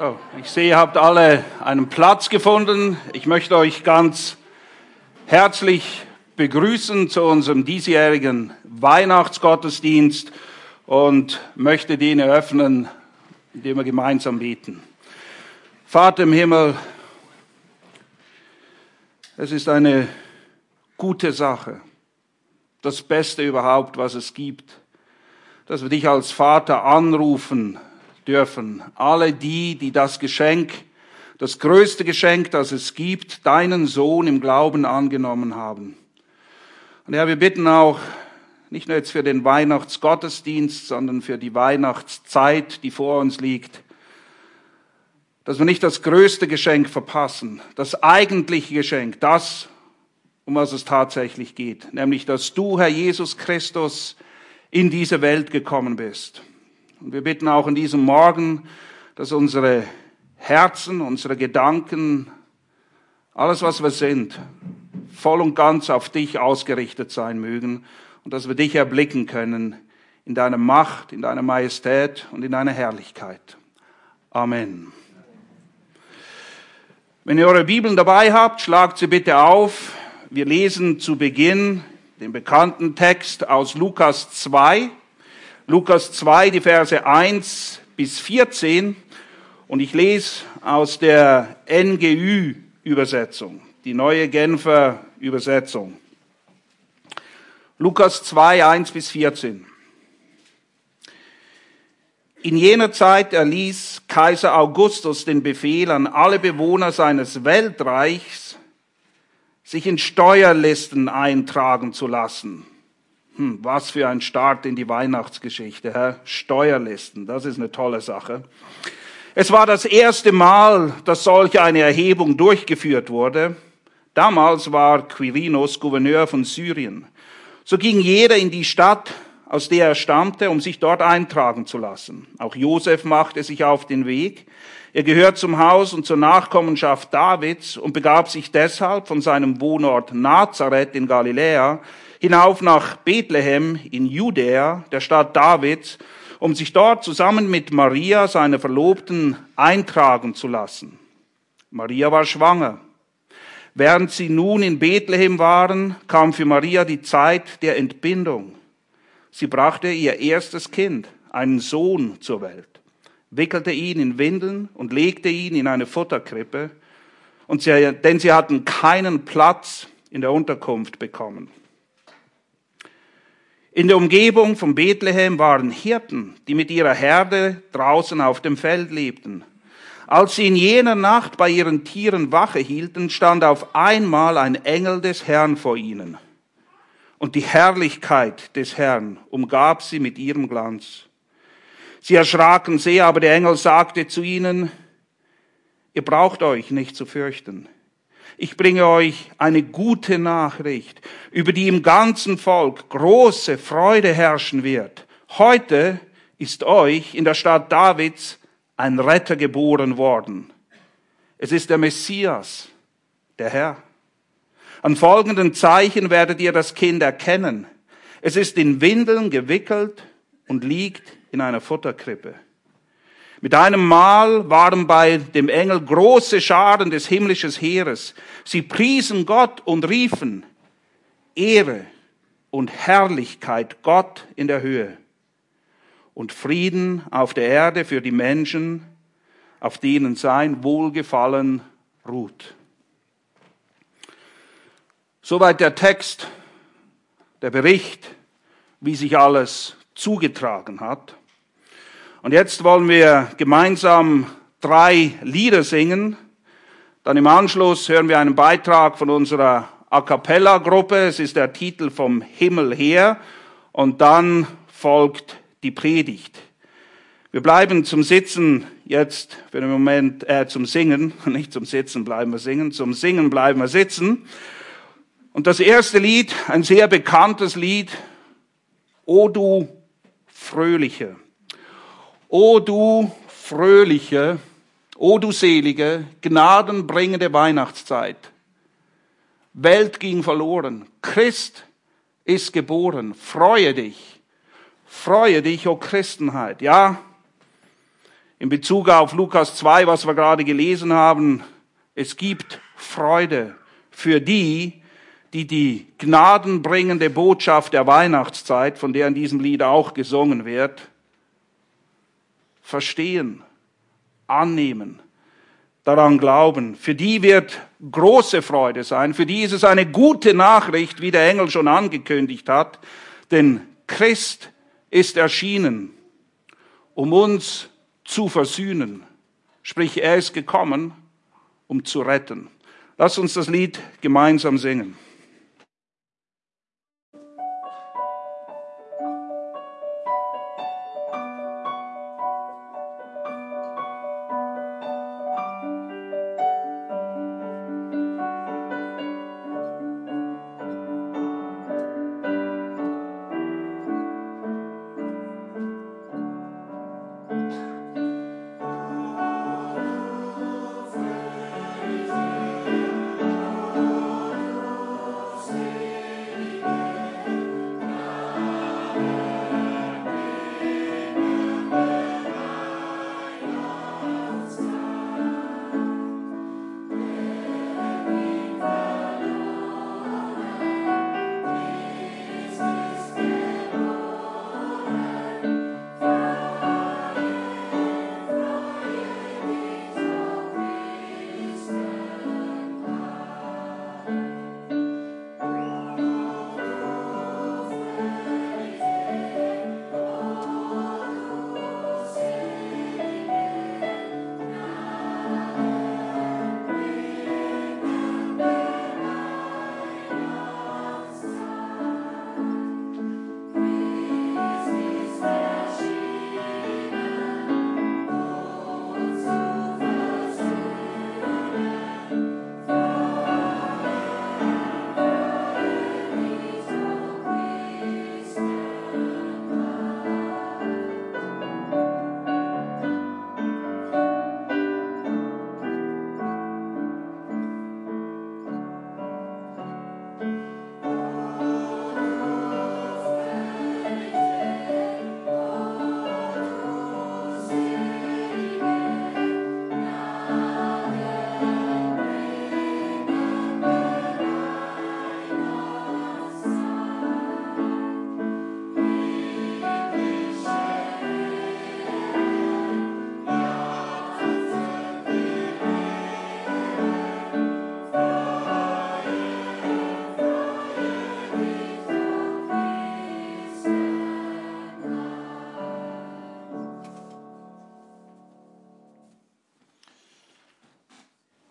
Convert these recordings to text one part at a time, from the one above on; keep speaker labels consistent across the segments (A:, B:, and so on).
A: So, ich sehe, ihr habt alle einen Platz gefunden. Ich möchte euch ganz herzlich begrüßen zu unserem diesjährigen Weihnachtsgottesdienst und möchte den eröffnen, indem wir gemeinsam beten. Vater im Himmel, es ist eine gute Sache, das Beste überhaupt, was es gibt, dass wir dich als Vater anrufen dürfen. Alle die, die das Geschenk, das größte Geschenk, das es gibt, deinen Sohn im Glauben angenommen haben. Und Herr, wir bitten auch, nicht nur jetzt für den Weihnachtsgottesdienst, sondern für die Weihnachtszeit, die vor uns liegt, dass wir nicht das größte Geschenk verpassen, das eigentliche Geschenk, das, um was es tatsächlich geht, nämlich dass du, Herr Jesus Christus, in diese Welt gekommen bist. Und wir bitten auch in diesem Morgen, dass unsere Herzen, unsere Gedanken, alles was wir sind, voll und ganz auf dich ausgerichtet sein mögen und dass wir dich erblicken können in deiner Macht, in deiner Majestät und in deiner Herrlichkeit. Amen. Wenn ihr eure Bibeln dabei habt, schlagt sie bitte auf. Wir lesen zu Beginn den bekannten Text aus Lukas 2, Lukas 2, die Verse 1 bis 14. Und ich lese aus der NGÜ-Übersetzung, die neue Genfer Übersetzung. Lukas 2, 1 bis 14. In jener Zeit erließ Kaiser Augustus den Befehl an alle Bewohner seines Weltreichs, sich in Steuerlisten eintragen zu lassen hm, was für ein Start in die Weihnachtsgeschichte, Herr. Steuerlisten, das ist eine tolle Sache. Es war das erste Mal, dass solch eine Erhebung durchgeführt wurde. Damals war Quirinus Gouverneur von Syrien. So ging jeder in die Stadt, aus der er stammte, um sich dort eintragen zu lassen. Auch Josef machte sich auf den Weg. Er gehört zum Haus und zur Nachkommenschaft Davids und begab sich deshalb von seinem Wohnort Nazareth in Galiläa hinauf nach Bethlehem in Judäa, der Stadt Davids, um sich dort zusammen mit Maria, seiner Verlobten, eintragen zu lassen. Maria war schwanger. Während sie nun in Bethlehem waren, kam für Maria die Zeit der Entbindung. Sie brachte ihr erstes Kind, einen Sohn, zur Welt, wickelte ihn in Windeln und legte ihn in eine Futterkrippe, und sie, denn sie hatten keinen Platz in der Unterkunft bekommen. In der Umgebung von Bethlehem waren Hirten, die mit ihrer Herde draußen auf dem Feld lebten. Als sie in jener Nacht bei ihren Tieren Wache hielten, stand auf einmal ein Engel des Herrn vor ihnen. Und die Herrlichkeit des Herrn umgab sie mit ihrem Glanz. Sie erschraken sehr, aber der Engel sagte zu ihnen, ihr braucht euch nicht zu fürchten ich bringe euch eine gute Nachricht, über die im ganzen Volk große Freude herrschen wird. Heute ist euch in der Stadt Davids ein Retter geboren worden. Es ist der Messias, der Herr. An folgenden Zeichen werdet ihr das Kind erkennen. Es ist in Windeln gewickelt und liegt in einer Futterkrippe. Mit einem Mal waren bei dem Engel große Scharen des himmlischen Heeres. Sie priesen Gott und riefen, Ehre und Herrlichkeit Gott in der Höhe und Frieden auf der Erde für die Menschen, auf denen sein Wohlgefallen ruht. Soweit der Text, der Bericht, wie sich alles zugetragen hat. Und jetzt wollen wir gemeinsam drei Lieder singen. Dann im Anschluss hören wir einen Beitrag von unserer A cappella Gruppe. Es ist der Titel vom Himmel her. Und dann folgt die Predigt. Wir bleiben zum Sitzen jetzt für den Moment, äh, zum Singen, nicht zum Sitzen bleiben wir singen, zum Singen bleiben wir sitzen. Und das erste Lied, ein sehr bekanntes Lied, O du Fröhliche. O du fröhliche, o du selige, gnadenbringende Weihnachtszeit. Welt ging verloren, Christ ist geboren, freue dich, freue dich, o Christenheit. Ja, in Bezug auf Lukas 2, was wir gerade gelesen haben, es gibt Freude für die, die die gnadenbringende Botschaft der Weihnachtszeit, von der in diesem Lied auch gesungen wird, verstehen, annehmen, daran glauben. Für die wird große Freude sein. Für die ist es eine gute Nachricht, wie der Engel schon angekündigt hat. Denn Christ ist erschienen, um uns zu versöhnen. Sprich, er ist gekommen, um zu retten. Lass uns das Lied gemeinsam singen.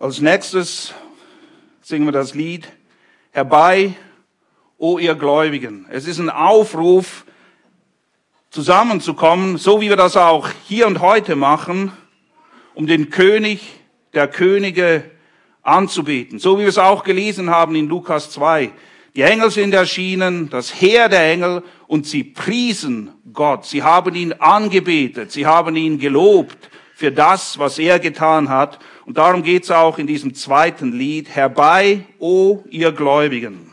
A: Als nächstes singen wir das Lied Herbei, o ihr Gläubigen. Es ist ein Aufruf, zusammenzukommen, so wie wir das auch hier und heute machen, um den König der Könige anzubeten. So wie wir es auch gelesen haben in Lukas 2. Die Engel sind erschienen, das Heer der Engel, und sie priesen Gott. Sie haben ihn angebetet, sie haben ihn gelobt für das, was er getan hat. Und darum geht's auch in diesem zweiten Lied. Herbei, o ihr Gläubigen.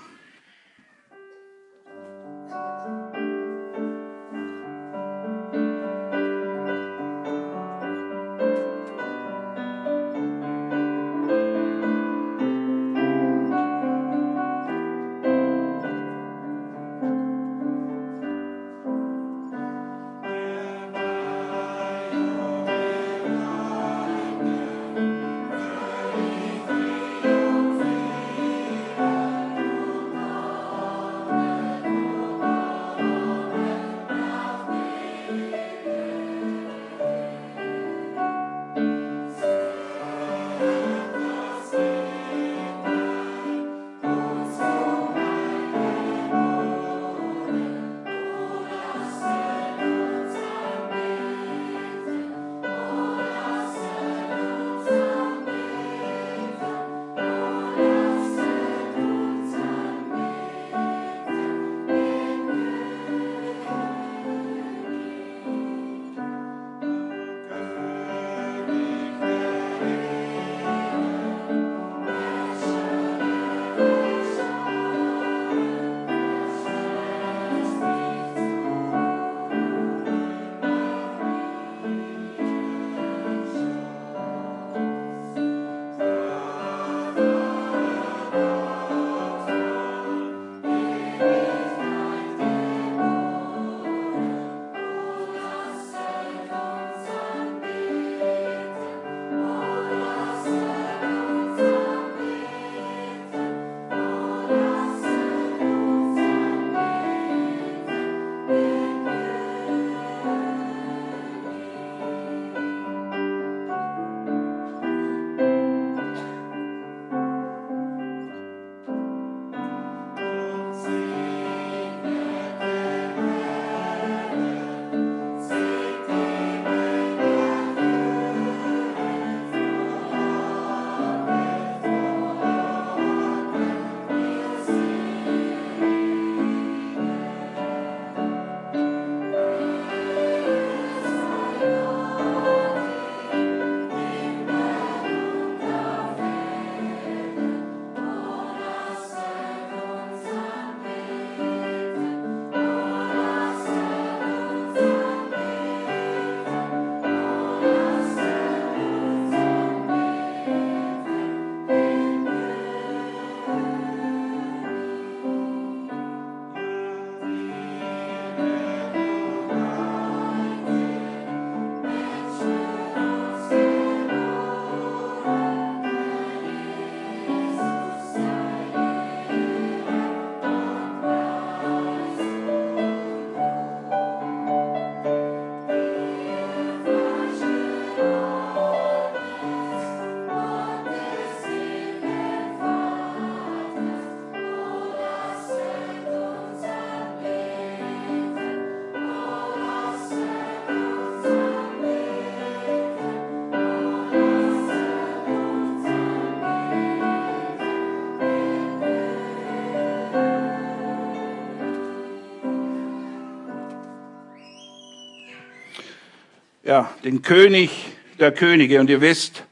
A: Ja, den König der Könige. Und ihr wisst,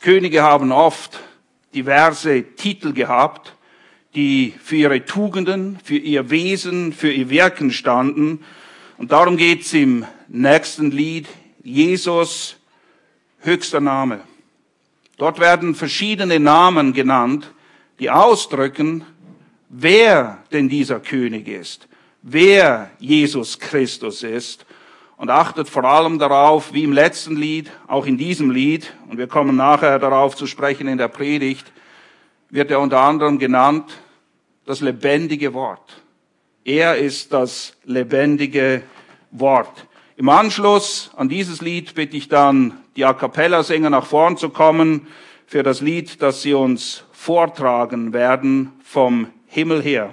A: Könige haben oft diverse Titel gehabt, die für ihre Tugenden, für ihr Wesen, für ihr Wirken standen. Und darum geht's im nächsten Lied, Jesus, höchster Name. Dort werden verschiedene Namen genannt, die ausdrücken, wer denn dieser König ist, wer Jesus Christus ist und achtet vor allem darauf, wie im letzten Lied, auch in diesem Lied, und wir kommen nachher darauf zu sprechen in der Predigt, wird er unter anderem genannt das lebendige Wort. Er ist das lebendige Wort. Im Anschluss an dieses Lied bitte ich dann die A cappella Sänger nach vorn zu kommen für das Lied, das sie uns vortragen werden vom Himmel her.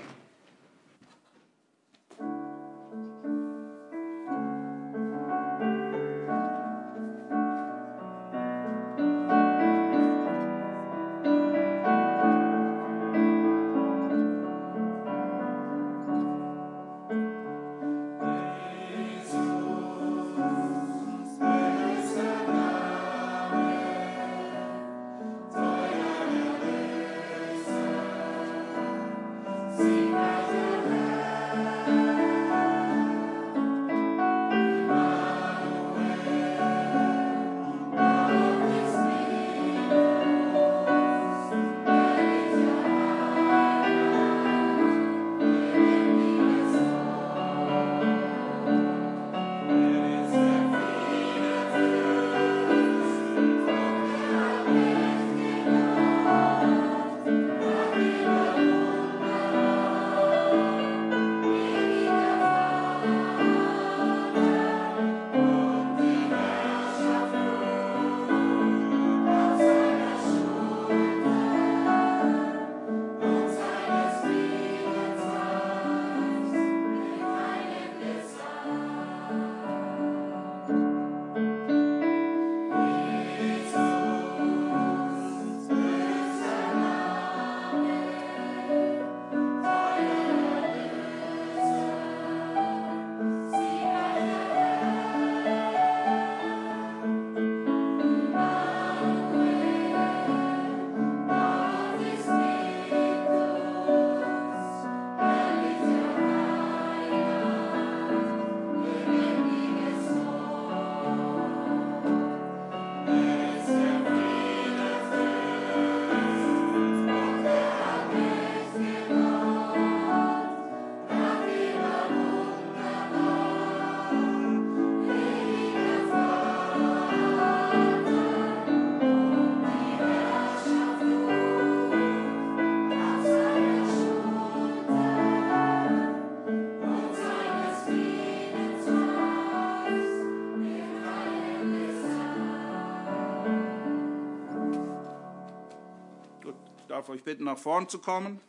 A: Darf euch bitten, nach vorn zu kommen.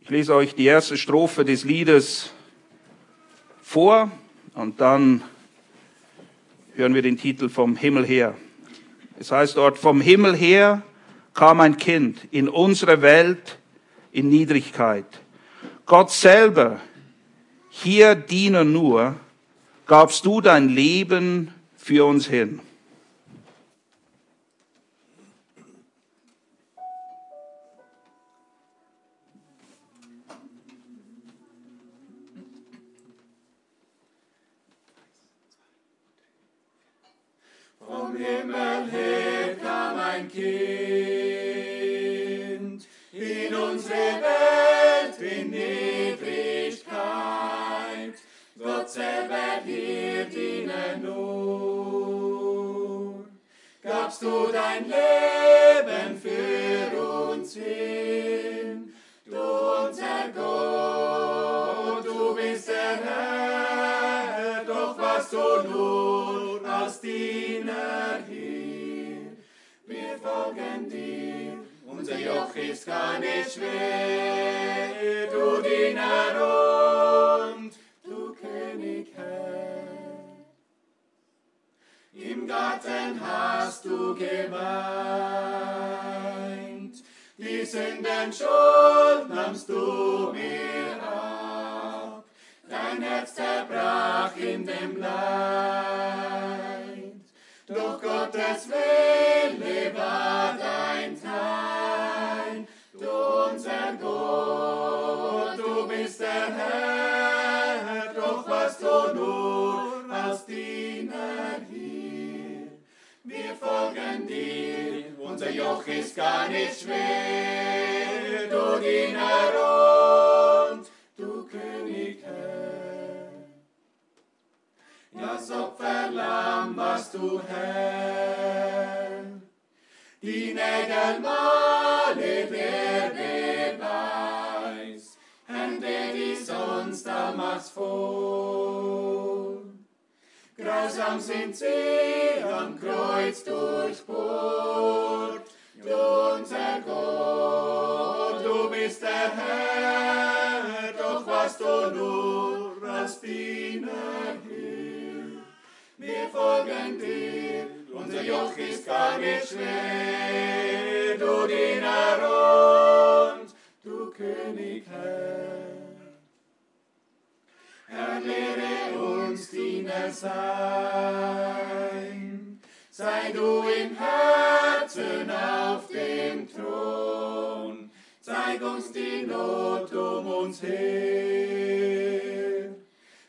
A: Ich lese euch die erste Strophe des Liedes vor und dann hören wir den Titel vom Himmel her. Es heißt dort, vom Himmel her kam ein Kind in unsere Welt in Niedrigkeit. Gott selber hier diene nur, gabst du dein Leben für uns hin.
B: Vom Himmel her kam ein Kind Gott selber hier diene nur. Gabst du dein Leben für uns hin, du unser Gott, du bist der Herr, doch warst du nur als Diener hier. Wir folgen dir, unser Joch ist gar nicht schwer, du Diener und Im Garten hast du geweint, die Sündenschuld nahmst du mir ab. Dein Herz zerbrach in dem Leid. Doch Gottes Wille war dein Teil. Du unser Gott, Folgen dir, unser Joch ist gar nicht schwer, du Diener und du König Herr. Das Opferlamm warst du Herr, die Nägelmale der Beweis, Hände, die sonst damals voll. Grausam sind sie am Kreuz durchbohrt. Du unser Gott, du bist der Herr, doch was du nur als Diener hier. Wir folgen dir, unser Joch ist gar nicht schwer, du Diener und du König Herr. Uns Diener sein. Sei du im Herzen auf dem Thron. Zeig uns die Not um uns her.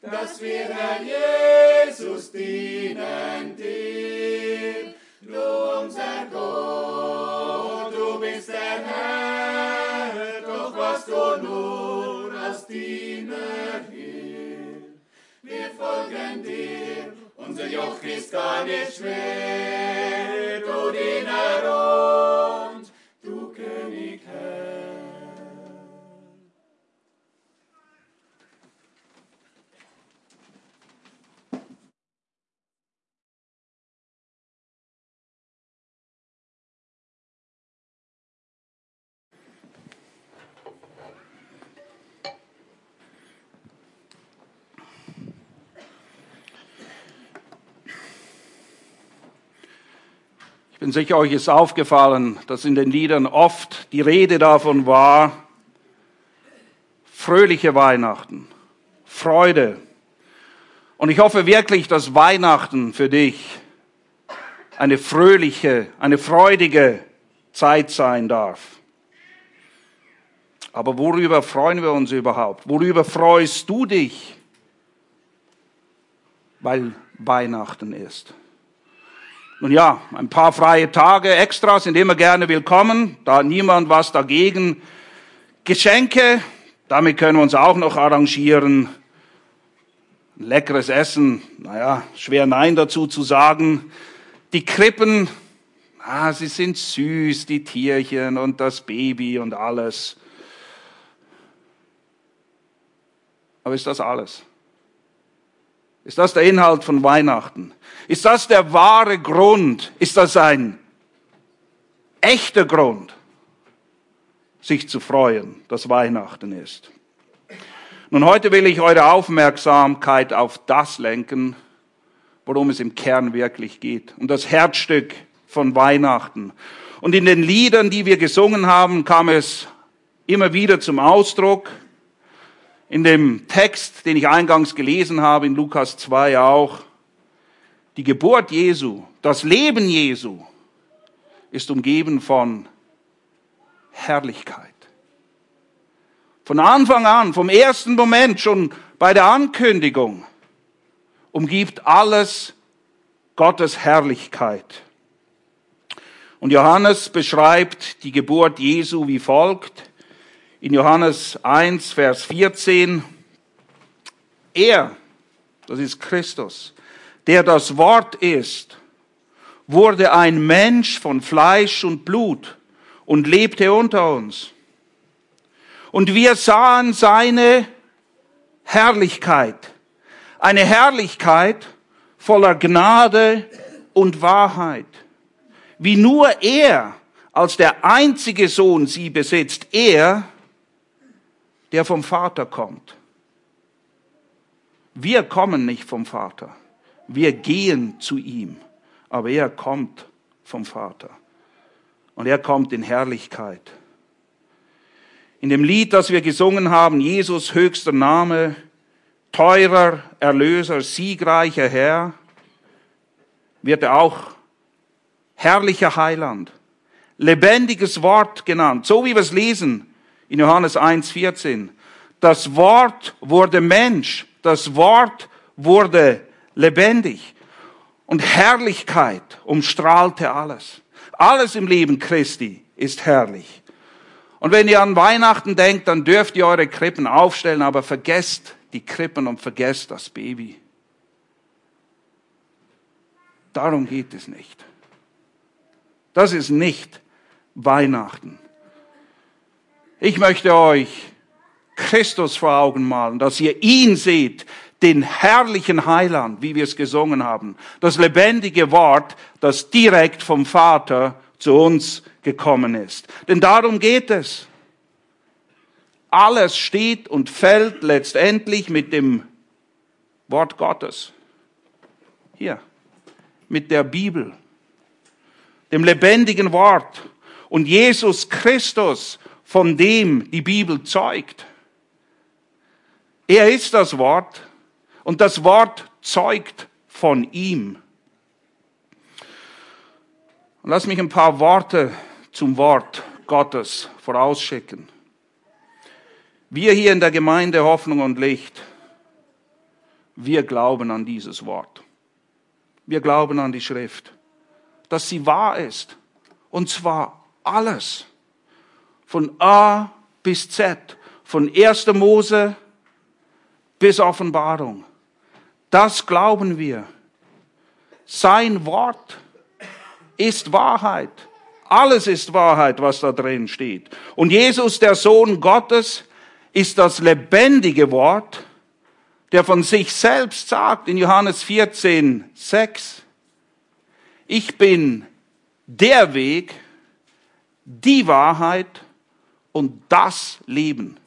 B: Dass wir, Herr Jesus, dienen dir. Du unser Gott, du bist der Herr. Folgen dir, unser Joch ist gar nicht schwer, du Diener
A: Bin sicher, euch ist aufgefallen, dass in den Liedern oft die Rede davon war, fröhliche Weihnachten, Freude. Und ich hoffe wirklich, dass Weihnachten für dich eine fröhliche, eine freudige Zeit sein darf. Aber worüber freuen wir uns überhaupt? Worüber freust du dich, weil Weihnachten ist? Nun ja, ein paar freie Tage extra sind immer gerne willkommen, da hat niemand was dagegen. Geschenke, damit können wir uns auch noch arrangieren. Leckeres Essen, naja, schwer Nein dazu zu sagen. Die Krippen, ah, sie sind süß, die Tierchen und das Baby und alles. Aber ist das alles? Ist das der Inhalt von Weihnachten? Ist das der wahre Grund? Ist das ein echter Grund, sich zu freuen, dass Weihnachten ist? Nun, heute will ich eure Aufmerksamkeit auf das lenken, worum es im Kern wirklich geht. Um das Herzstück von Weihnachten. Und in den Liedern, die wir gesungen haben, kam es immer wieder zum Ausdruck. In dem Text, den ich eingangs gelesen habe, in Lukas 2 auch, die Geburt Jesu, das Leben Jesu ist umgeben von Herrlichkeit. Von Anfang an, vom ersten Moment, schon bei der Ankündigung, umgibt alles Gottes Herrlichkeit. Und Johannes beschreibt die Geburt Jesu wie folgt. In Johannes 1, Vers 14. Er, das ist Christus, der das Wort ist, wurde ein Mensch von Fleisch und Blut und lebte unter uns. Und wir sahen seine Herrlichkeit, eine Herrlichkeit voller Gnade und Wahrheit, wie nur er als der einzige Sohn sie besitzt, er, der vom Vater kommt. Wir kommen nicht vom Vater. Wir gehen zu ihm, aber er kommt vom Vater. Und er kommt in Herrlichkeit. In dem Lied, das wir gesungen haben, Jesus höchster Name, teurer Erlöser, siegreicher Herr, wird er auch herrlicher Heiland, lebendiges Wort genannt, so wie wir es lesen in Johannes 1,14. Das Wort wurde Mensch, das Wort wurde lebendig und Herrlichkeit umstrahlte alles. Alles im Leben Christi ist herrlich. Und wenn ihr an Weihnachten denkt, dann dürft ihr eure Krippen aufstellen, aber vergesst die Krippen und vergesst das Baby. Darum geht es nicht. Das ist nicht Weihnachten. Ich möchte euch Christus vor Augen malen, dass ihr ihn seht, den herrlichen Heiland, wie wir es gesungen haben, das lebendige Wort, das direkt vom Vater zu uns gekommen ist. Denn darum geht es. Alles steht und fällt letztendlich mit dem Wort Gottes. Hier, mit der Bibel, dem lebendigen Wort. Und Jesus Christus, von dem die Bibel zeugt. Er ist das Wort und das Wort zeugt von ihm. Und lass mich ein paar Worte zum Wort Gottes vorausschicken. Wir hier in der Gemeinde Hoffnung und Licht, wir glauben an dieses Wort. Wir glauben an die Schrift, dass sie wahr ist. Und zwar alles. Von A bis Z. Von 1. Mose bis Offenbarung. Das glauben wir. Sein Wort ist Wahrheit. Alles ist Wahrheit, was da drin steht. Und Jesus, der Sohn Gottes, ist das lebendige Wort, der von sich selbst sagt in Johannes 14, 6, ich bin der Weg, die Wahrheit und das Leben.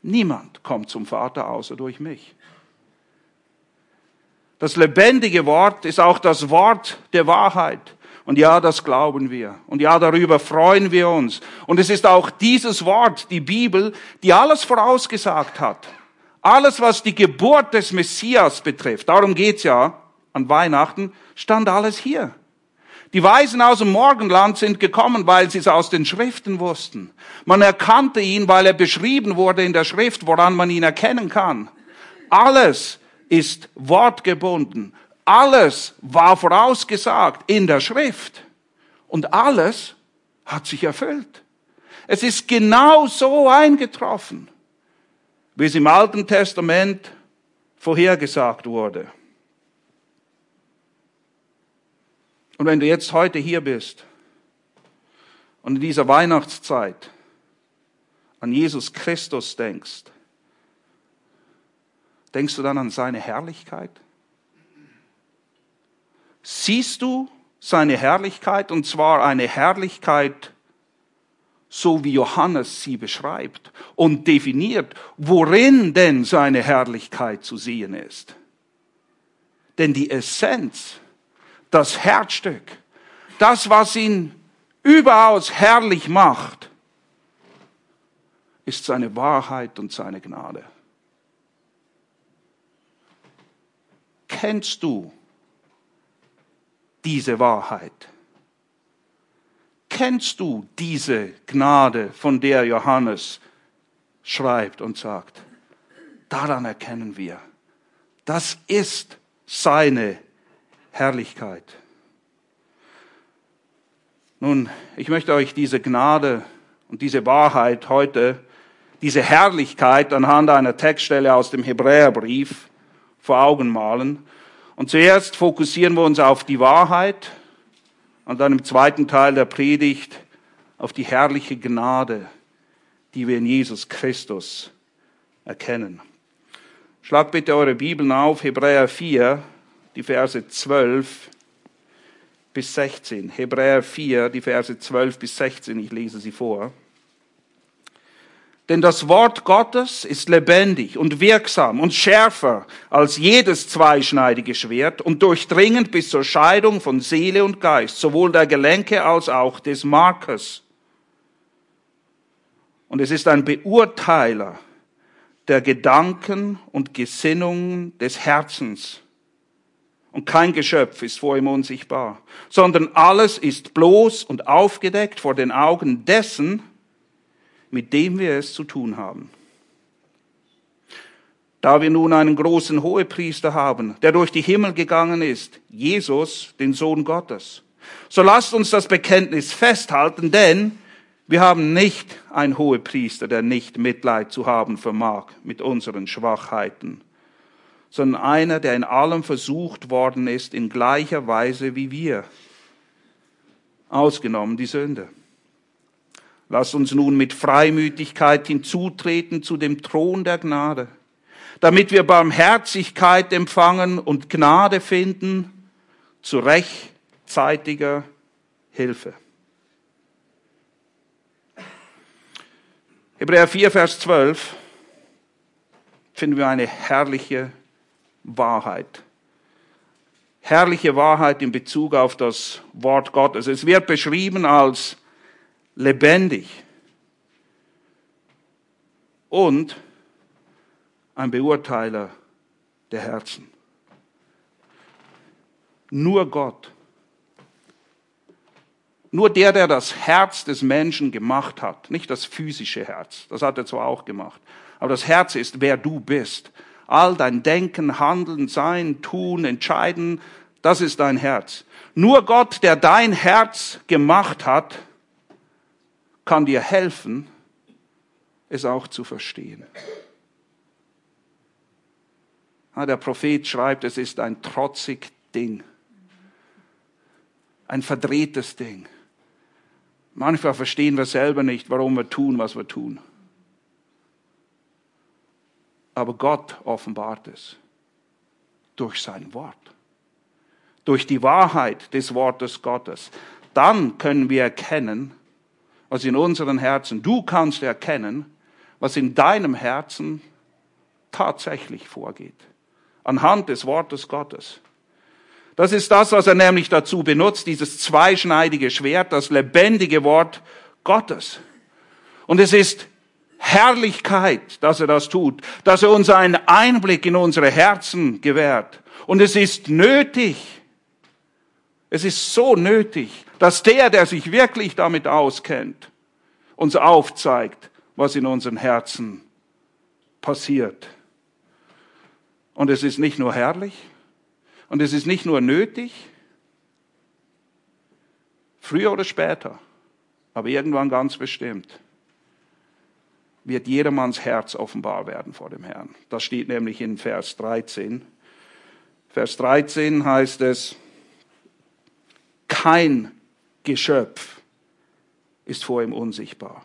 A: Niemand kommt zum Vater außer durch mich. Das lebendige Wort ist auch das Wort der Wahrheit. Und ja, das glauben wir. Und ja, darüber freuen wir uns. Und es ist auch dieses Wort, die Bibel, die alles vorausgesagt hat. Alles, was die Geburt des Messias betrifft, darum geht's ja an Weihnachten, stand alles hier. Die Weisen aus dem Morgenland sind gekommen, weil sie es aus den Schriften wussten. Man erkannte ihn, weil er beschrieben wurde in der Schrift, woran man ihn erkennen kann. Alles ist wortgebunden. Alles war vorausgesagt in der Schrift. Und alles hat sich erfüllt. Es ist genau so eingetroffen, wie es im Alten Testament vorhergesagt wurde. Und wenn du jetzt heute hier bist und in dieser Weihnachtszeit an Jesus Christus denkst, Denkst du dann an seine Herrlichkeit? Siehst du seine Herrlichkeit und zwar eine Herrlichkeit, so wie Johannes sie beschreibt und definiert, worin denn seine Herrlichkeit zu sehen ist. Denn die Essenz, das Herzstück, das, was ihn überaus herrlich macht, ist seine Wahrheit und seine Gnade. Kennst du diese Wahrheit? Kennst du diese Gnade, von der Johannes schreibt und sagt? Daran erkennen wir, das ist seine Herrlichkeit. Nun, ich möchte euch diese Gnade und diese Wahrheit heute, diese Herrlichkeit anhand einer Textstelle aus dem Hebräerbrief vor Augen malen. Und zuerst fokussieren wir uns auf die Wahrheit und dann im zweiten Teil der Predigt auf die herrliche Gnade, die wir in Jesus Christus erkennen. Schlag bitte eure Bibeln auf, Hebräer 4, die Verse 12 bis 16. Hebräer 4, die Verse 12 bis 16, ich lese sie vor. Denn das Wort Gottes ist lebendig und wirksam und schärfer als jedes zweischneidige Schwert und durchdringend bis zur Scheidung von Seele und Geist, sowohl der Gelenke als auch des Markes Und es ist ein Beurteiler der Gedanken und Gesinnungen des Herzens. Und kein Geschöpf ist vor ihm unsichtbar, sondern alles ist bloß und aufgedeckt vor den Augen dessen, mit dem wir es zu tun haben. Da wir nun einen großen Hohepriester haben, der durch die Himmel gegangen ist, Jesus, den Sohn Gottes, so lasst uns das Bekenntnis festhalten, denn wir haben nicht einen Hohepriester, der nicht Mitleid zu haben vermag mit unseren Schwachheiten, sondern einer, der in allem versucht worden ist, in gleicher Weise wie wir, ausgenommen die Sünde. Lass uns nun mit Freimütigkeit hinzutreten zu dem Thron der Gnade, damit wir Barmherzigkeit empfangen und Gnade finden zu rechtzeitiger Hilfe. Hebräer 4, Vers 12 finden wir eine herrliche Wahrheit. Herrliche Wahrheit in Bezug auf das Wort Gottes. Es wird beschrieben als lebendig und ein Beurteiler der Herzen. Nur Gott nur der, der das Herz des Menschen gemacht hat, nicht das physische Herz, das hat er zwar auch gemacht, aber das Herz ist, wer du bist. All dein Denken, Handeln, Sein, Tun, Entscheiden, das ist dein Herz. Nur Gott, der dein Herz gemacht hat, kann dir helfen, es auch zu verstehen. Der Prophet schreibt, es ist ein trotzig Ding, ein verdrehtes Ding. Manchmal verstehen wir selber nicht, warum wir tun, was wir tun. Aber Gott offenbart es durch sein Wort, durch die Wahrheit des Wortes Gottes. Dann können wir erkennen, was in unseren Herzen, du kannst erkennen, was in deinem Herzen tatsächlich vorgeht. Anhand des Wortes Gottes. Das ist das, was er nämlich dazu benutzt, dieses zweischneidige Schwert, das lebendige Wort Gottes. Und es ist Herrlichkeit, dass er das tut, dass er uns einen Einblick in unsere Herzen gewährt. Und es ist nötig, es ist so nötig, dass der, der sich wirklich damit auskennt, uns aufzeigt, was in unseren Herzen passiert. Und es ist nicht nur herrlich, und es ist nicht nur nötig, früher oder später, aber irgendwann ganz bestimmt, wird jedermanns Herz offenbar werden vor dem Herrn. Das steht nämlich in Vers 13. Vers 13 heißt es, kein Geschöpf ist vor ihm unsichtbar.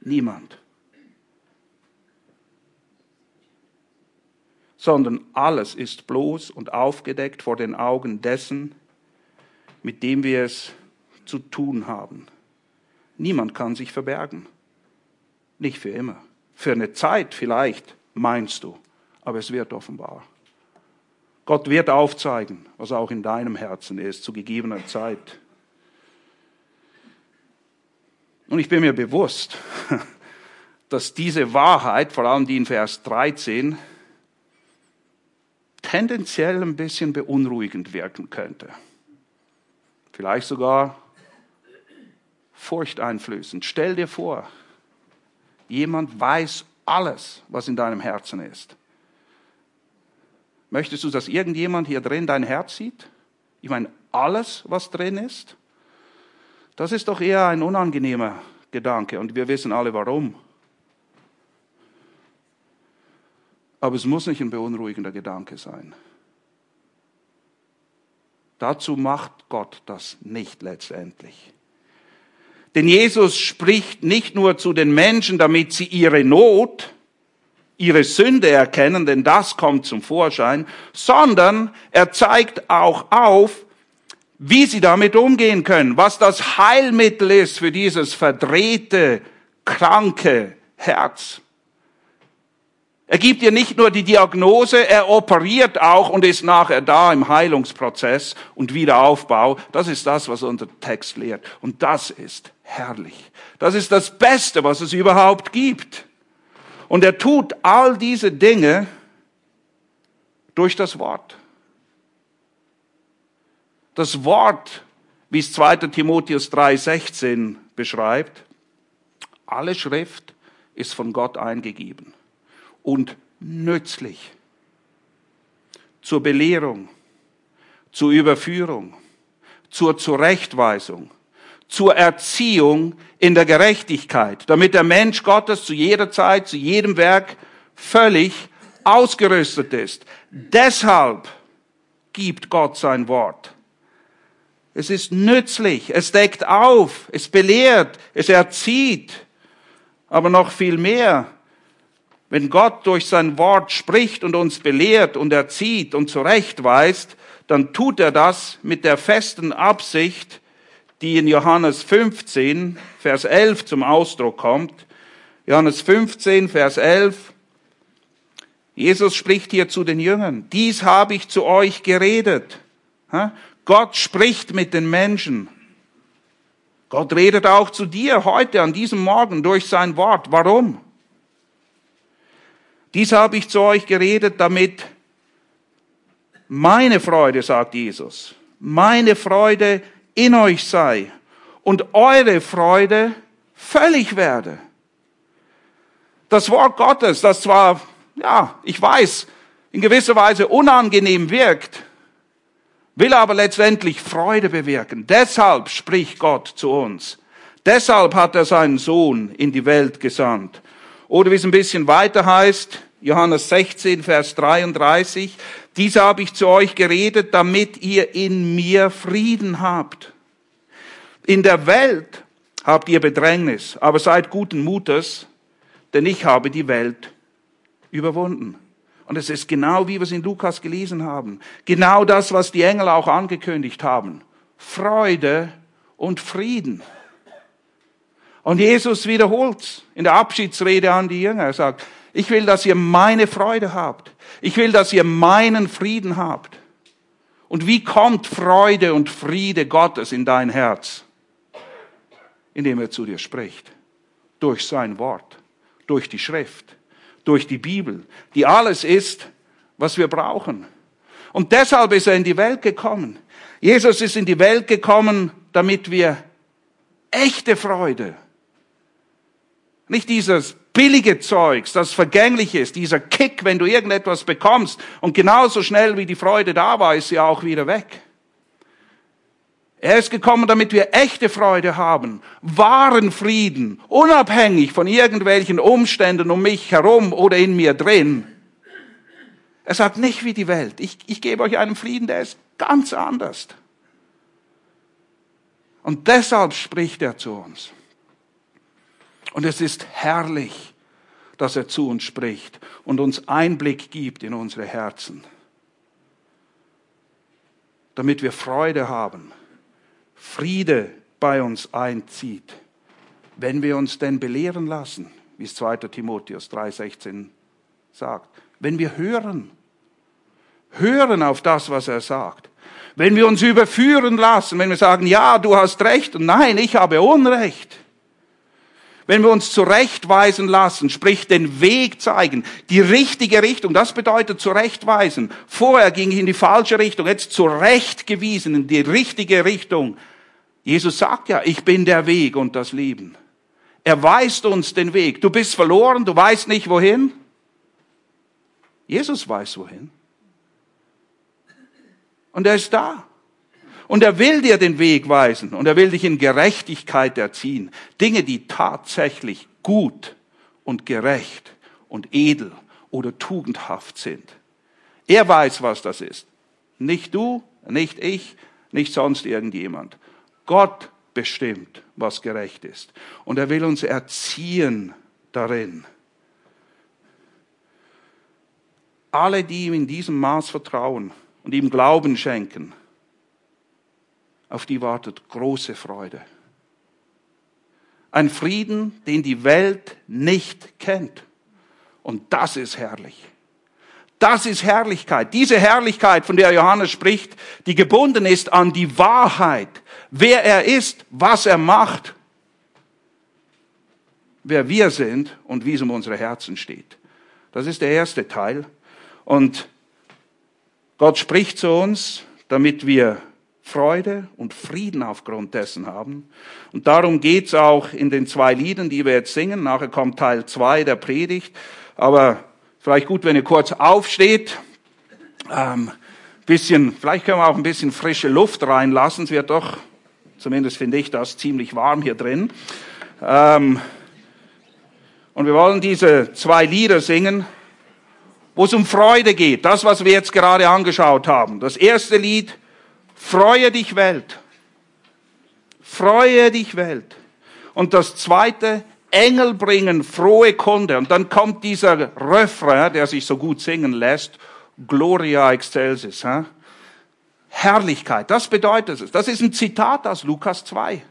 A: Niemand. sondern alles ist bloß und aufgedeckt vor den Augen dessen, mit dem wir es zu tun haben. Niemand kann sich verbergen. Nicht für immer. Für eine Zeit vielleicht, meinst du, aber es wird offenbar. Gott wird aufzeigen, was auch in deinem Herzen ist, zu gegebener Zeit. Und ich bin mir bewusst, dass diese Wahrheit, vor allem die in Vers 13, tendenziell ein bisschen beunruhigend wirken könnte. Vielleicht sogar furchteinflößend. Stell dir vor, jemand weiß alles, was in deinem Herzen ist. Möchtest du, dass irgendjemand hier drin dein Herz sieht? Ich meine, alles, was drin ist? Das ist doch eher ein unangenehmer Gedanke und wir wissen alle warum. Aber es muss nicht ein beunruhigender Gedanke sein. Dazu macht Gott das nicht letztendlich. Denn Jesus spricht nicht nur zu den Menschen, damit sie ihre Not, ihre Sünde erkennen, denn das kommt zum Vorschein, sondern er zeigt auch auf, wie sie damit umgehen können, was das Heilmittel ist für dieses verdrehte, kranke Herz. Er gibt dir nicht nur die Diagnose, er operiert auch und ist nachher da im Heilungsprozess und Wiederaufbau. Das ist das, was unser Text lehrt. Und das ist herrlich. Das ist das Beste, was es überhaupt gibt. Und er tut all diese Dinge durch das Wort. Das Wort, wie es 2. Timotheus 3,16 beschreibt, alle Schrift ist von Gott eingegeben und nützlich zur Belehrung, zur Überführung, zur Zurechtweisung, zur Erziehung in der Gerechtigkeit, damit der Mensch Gottes zu jeder Zeit, zu jedem Werk völlig ausgerüstet ist. Deshalb gibt Gott sein Wort. Es ist nützlich, es deckt auf, es belehrt, es erzieht, aber noch viel mehr, wenn Gott durch sein Wort spricht und uns belehrt und erzieht und zurechtweist, dann tut er das mit der festen Absicht, die in Johannes 15, Vers 11 zum Ausdruck kommt. Johannes 15, Vers 11. Jesus spricht hier zu den Jüngern. Dies habe ich zu euch geredet. Gott spricht mit den Menschen. Gott redet auch zu dir heute, an diesem Morgen, durch sein Wort. Warum? Dies habe ich zu euch geredet, damit meine Freude, sagt Jesus, meine Freude in euch sei und eure Freude völlig werde. Das Wort Gottes, das zwar, ja, ich weiß, in gewisser Weise unangenehm wirkt, will aber letztendlich Freude bewirken. Deshalb spricht Gott zu uns. Deshalb hat er seinen Sohn in die Welt gesandt. Oder wie es ein bisschen weiter heißt, Johannes 16, Vers 33, dies habe ich zu euch geredet, damit ihr in mir Frieden habt. In der Welt habt ihr Bedrängnis, aber seid guten Mutes, denn ich habe die Welt überwunden. Und es ist genau wie wir es in Lukas gelesen haben. Genau das, was die Engel auch angekündigt haben. Freude und Frieden. Und Jesus wiederholt in der Abschiedsrede an die Jünger. Er sagt, ich will, dass ihr meine Freude habt. Ich will, dass ihr meinen Frieden habt. Und wie kommt Freude und Friede Gottes in dein Herz? Indem er zu dir spricht. Durch sein Wort. Durch die Schrift. Durch die Bibel. Die alles ist, was wir brauchen. Und deshalb ist er in die Welt gekommen. Jesus ist in die Welt gekommen, damit wir echte Freude nicht dieses billige Zeugs, das vergänglich ist, dieser Kick, wenn du irgendetwas bekommst und genauso schnell wie die Freude da war, ist sie auch wieder weg. Er ist gekommen, damit wir echte Freude haben, wahren Frieden, unabhängig von irgendwelchen Umständen um mich herum oder in mir drin. Er sagt nicht wie die Welt. Ich, ich gebe euch einen Frieden, der ist ganz anders. Und deshalb spricht er zu uns. Und es ist herrlich, dass er zu uns spricht und uns Einblick gibt in unsere Herzen, damit wir Freude haben, Friede bei uns einzieht, wenn wir uns denn belehren lassen, wie es 2. Timotheus 3:16 sagt, wenn wir hören, hören auf das, was er sagt, wenn wir uns überführen lassen, wenn wir sagen, ja, du hast recht und nein, ich habe Unrecht, wenn wir uns zurechtweisen lassen, sprich den Weg zeigen, die richtige Richtung, das bedeutet zurechtweisen. Vorher ging ich in die falsche Richtung, jetzt zurechtgewiesen in die richtige Richtung. Jesus sagt ja, ich bin der Weg und das Leben. Er weist uns den Weg. Du bist verloren, du weißt nicht wohin. Jesus weiß wohin. Und er ist da. Und er will dir den Weg weisen und er will dich in Gerechtigkeit erziehen. Dinge, die tatsächlich gut und gerecht und edel oder tugendhaft sind. Er weiß, was das ist. Nicht du, nicht ich, nicht sonst irgendjemand. Gott bestimmt, was gerecht ist. Und er will uns erziehen darin. Alle, die ihm in diesem Maß vertrauen und ihm Glauben schenken, auf die wartet große Freude. Ein Frieden, den die Welt nicht kennt. Und das ist herrlich. Das ist Herrlichkeit. Diese Herrlichkeit, von der Johannes spricht, die gebunden ist an die Wahrheit, wer er ist, was er macht, wer wir sind und wie es um unsere Herzen steht. Das ist der erste Teil. Und Gott spricht zu uns, damit wir Freude und Frieden aufgrund dessen haben. Und darum geht's auch in den zwei Liedern, die wir jetzt singen. Nachher kommt Teil zwei der Predigt. Aber vielleicht gut, wenn ihr kurz aufsteht. Ähm, bisschen, vielleicht können wir auch ein bisschen frische Luft reinlassen. Es wird doch, zumindest finde ich das, ziemlich warm hier drin. Ähm, und wir wollen diese zwei Lieder singen, wo es um Freude geht. Das, was wir jetzt gerade angeschaut haben. Das erste Lied, Freue dich Welt. Freue dich Welt. Und das zweite, Engel bringen frohe Kunde. Und dann kommt dieser Refrain, der sich so gut singen lässt, Gloria excelsis. Herrlichkeit, das bedeutet es. Das ist ein Zitat aus Lukas 2.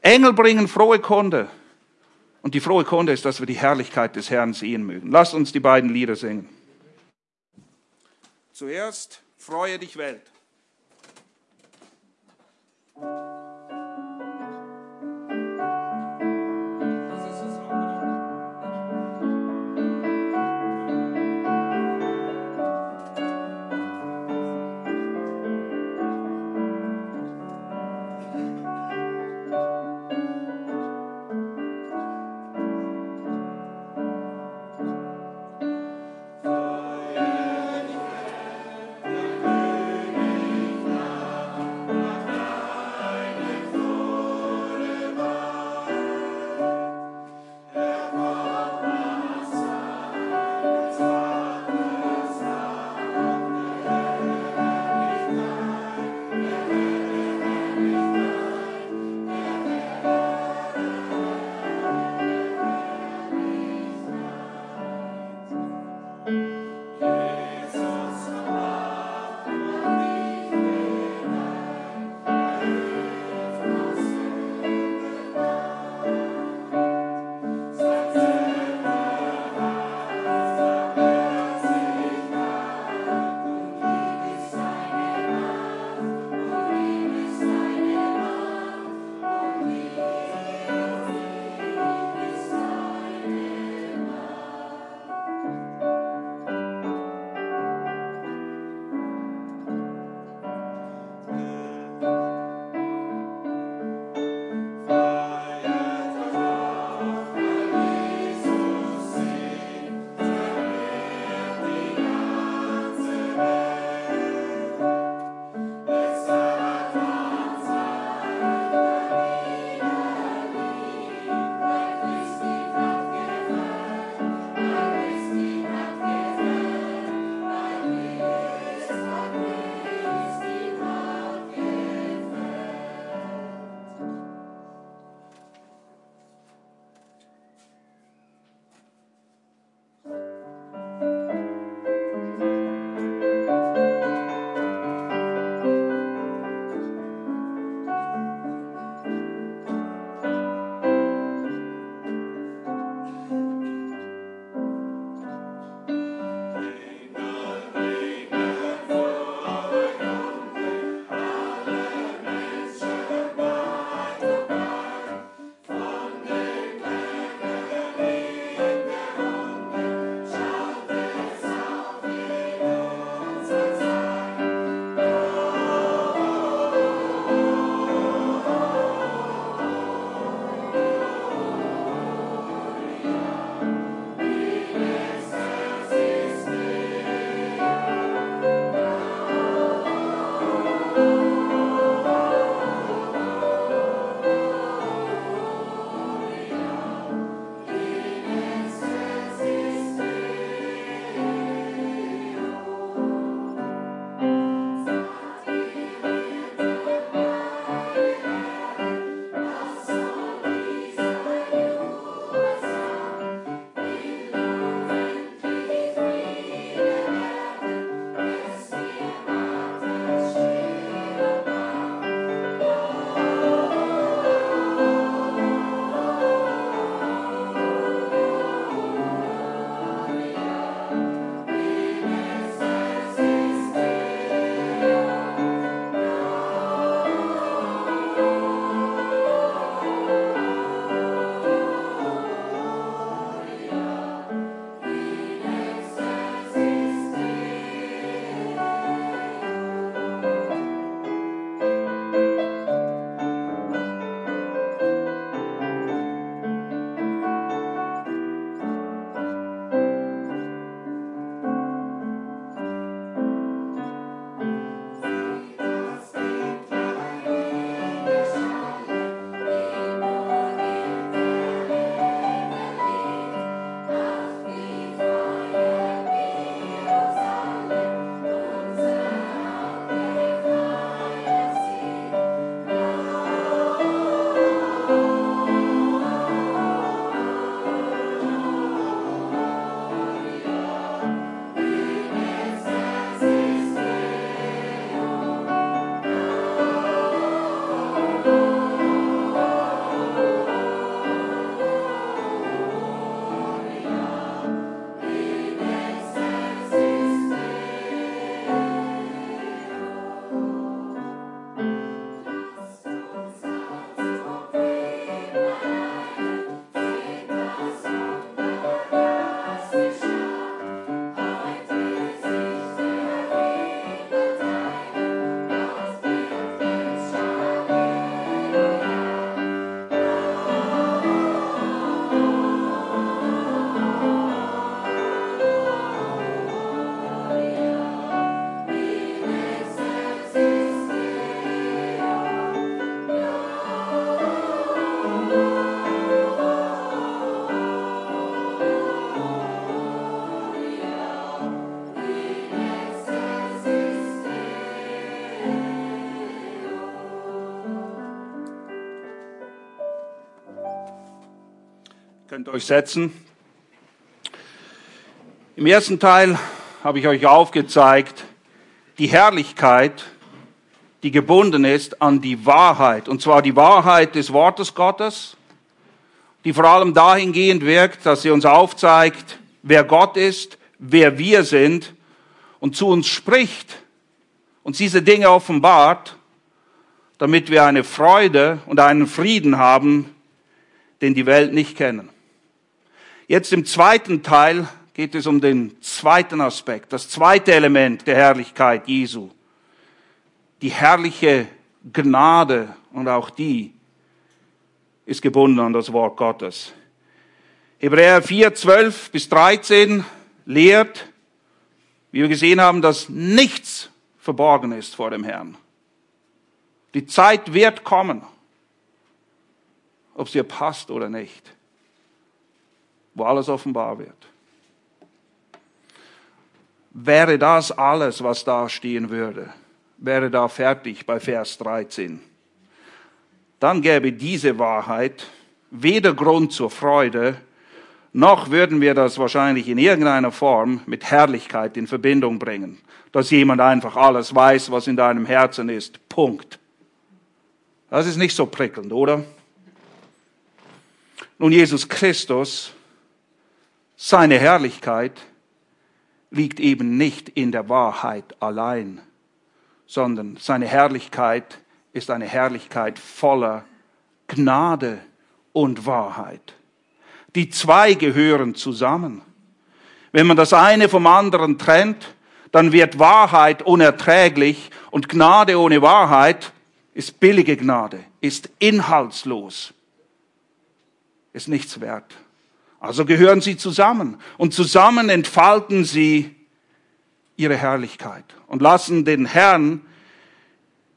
A: Engel bringen frohe Kunde. Und die frohe Kunde ist, dass wir die Herrlichkeit des Herrn sehen mögen. Lasst uns die beiden Lieder singen. Zuerst, freue dich Welt. Könnt euch setzen. Im ersten Teil habe ich euch aufgezeigt, die Herrlichkeit, die gebunden ist an die Wahrheit. Und zwar die Wahrheit des Wortes Gottes, die vor allem dahingehend wirkt, dass sie uns aufzeigt, wer Gott ist, wer wir sind und zu uns spricht, uns diese Dinge offenbart, damit wir eine Freude und einen Frieden haben, den die Welt nicht kennen. Jetzt im zweiten Teil geht es um den zweiten Aspekt, das zweite Element der Herrlichkeit Jesu. Die herrliche Gnade und auch die ist gebunden an das Wort Gottes. Hebräer 4, 12 bis 13 lehrt, wie wir gesehen haben, dass nichts verborgen ist vor dem Herrn. Die Zeit wird kommen, ob es dir passt oder nicht, wo alles offenbar wird. Wäre das alles, was da stehen würde, wäre da fertig bei Vers 13, dann gäbe diese Wahrheit weder Grund zur Freude, noch würden wir das wahrscheinlich in irgendeiner Form mit Herrlichkeit in Verbindung bringen, dass jemand einfach alles weiß, was in deinem Herzen ist. Punkt. Das ist nicht so prickelnd, oder? Nun, Jesus Christus, seine Herrlichkeit liegt eben nicht in der Wahrheit allein, sondern seine Herrlichkeit ist eine Herrlichkeit voller Gnade und Wahrheit. Die zwei gehören zusammen. Wenn man das eine vom anderen trennt, dann wird Wahrheit unerträglich und Gnade ohne Wahrheit ist billige Gnade, ist inhaltslos, ist nichts wert. Also gehören sie zusammen und zusammen entfalten sie ihre Herrlichkeit und lassen den Herrn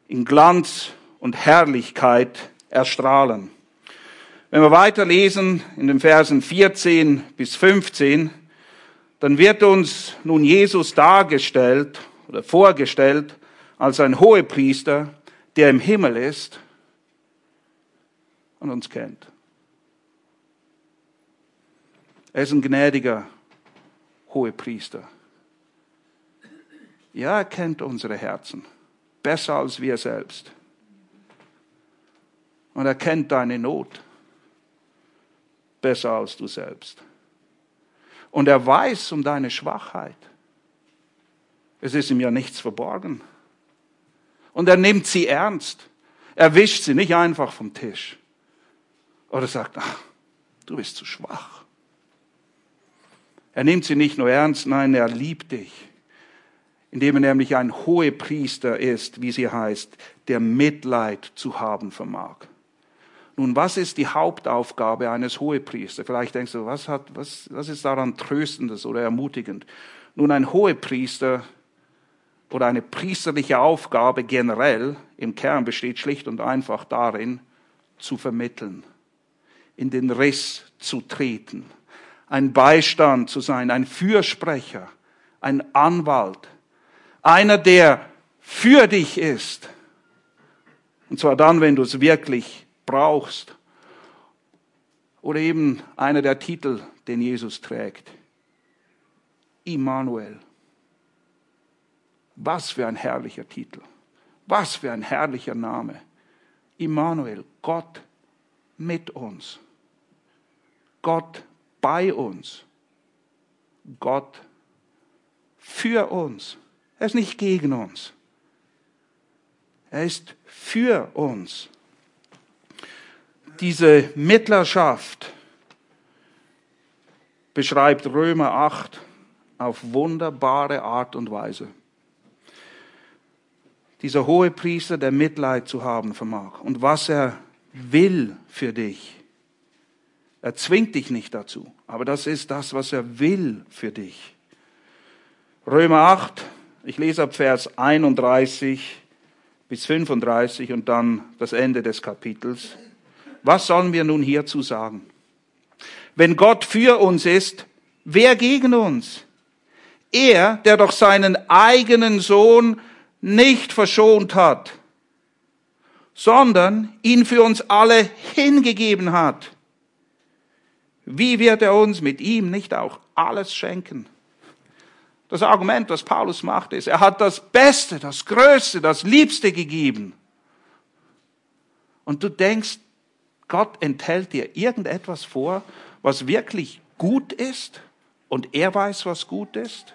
A: in Glanz und Herrlichkeit erstrahlen. Wenn wir weiterlesen in den Versen 14 bis 15, dann wird uns nun Jesus dargestellt oder vorgestellt als ein Hohepriester, der im Himmel ist und uns kennt. Er ist ein gnädiger Hohepriester. Ja, er kennt unsere Herzen besser als wir selbst. Und er kennt deine Not besser als du selbst. Und er weiß um deine Schwachheit. Es ist ihm ja nichts verborgen. Und er nimmt sie ernst. Er wischt sie nicht einfach vom Tisch. Oder sagt, ach, du bist zu schwach. Er nimmt sie nicht nur ernst, nein, er liebt dich, indem er nämlich ein Hohepriester ist, wie sie heißt, der Mitleid zu haben vermag. Nun, was ist die Hauptaufgabe eines Hohepriesters? Vielleicht denkst du, was, hat, was, was ist daran tröstendes oder ermutigend? Nun, ein Hohepriester oder eine priesterliche Aufgabe generell im Kern besteht schlicht und einfach darin, zu vermitteln, in den Riss zu treten ein Beistand zu sein, ein Fürsprecher, ein Anwalt, einer, der für dich ist. Und zwar dann, wenn du es wirklich brauchst. Oder eben einer der Titel, den Jesus trägt. Immanuel. Was für ein herrlicher Titel. Was für ein herrlicher Name. Immanuel, Gott mit uns. Gott bei uns. Gott für uns. Er ist nicht gegen uns. Er ist für uns. Diese Mittlerschaft beschreibt Römer 8 auf wunderbare Art und Weise. Dieser hohe Priester, der Mitleid zu haben vermag und was er will für dich er zwingt dich nicht dazu, aber das ist das, was er will für dich. Römer 8, ich lese ab Vers 31 bis 35 und dann das Ende des Kapitels. Was sollen wir nun hierzu sagen? Wenn Gott für uns ist, wer gegen uns? Er, der doch seinen eigenen Sohn nicht verschont hat, sondern ihn für uns alle hingegeben hat wie wird er uns mit ihm nicht auch alles schenken? Das Argument, das Paulus macht, ist, er hat das Beste, das Größte, das Liebste gegeben. Und du denkst, Gott enthält dir irgendetwas vor, was wirklich gut ist und er weiß, was gut ist,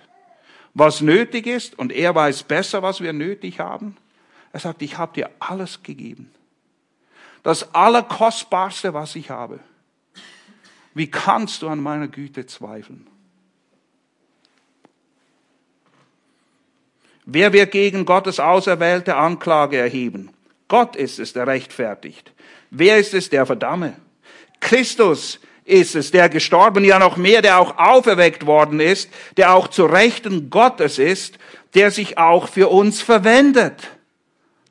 A: was nötig ist und er weiß besser, was wir nötig haben. Er sagt, ich habe dir alles gegeben. Das Allerkostbarste, was ich habe. Wie kannst du an meiner Güte zweifeln? Wer wird gegen Gottes auserwählte Anklage erheben? Gott ist es, der rechtfertigt. Wer ist es, der verdamme? Christus ist es, der gestorben, ja noch mehr, der auch auferweckt worden ist, der auch zu Rechten Gottes ist, der sich auch für uns verwendet.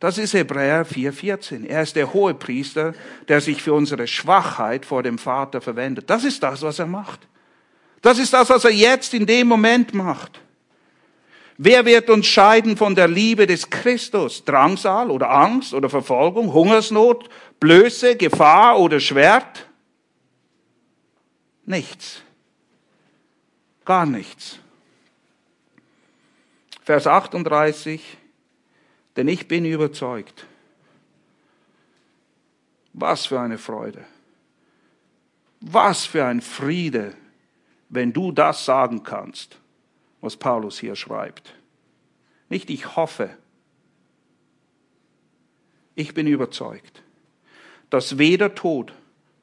A: Das ist Hebräer 4,14. Er ist der hohe Priester, der sich für unsere Schwachheit vor dem Vater verwendet. Das ist das, was er macht. Das ist das, was er jetzt in dem Moment macht. Wer wird uns scheiden von der Liebe des Christus? Drangsal oder Angst oder Verfolgung, Hungersnot, Blöße, Gefahr oder Schwert? Nichts. Gar nichts. Vers 38. Denn ich bin überzeugt. Was für eine Freude. Was für ein Friede, wenn du das sagen kannst was Paulus hier schreibt. Nicht ich hoffe, ich bin überzeugt, dass weder Tod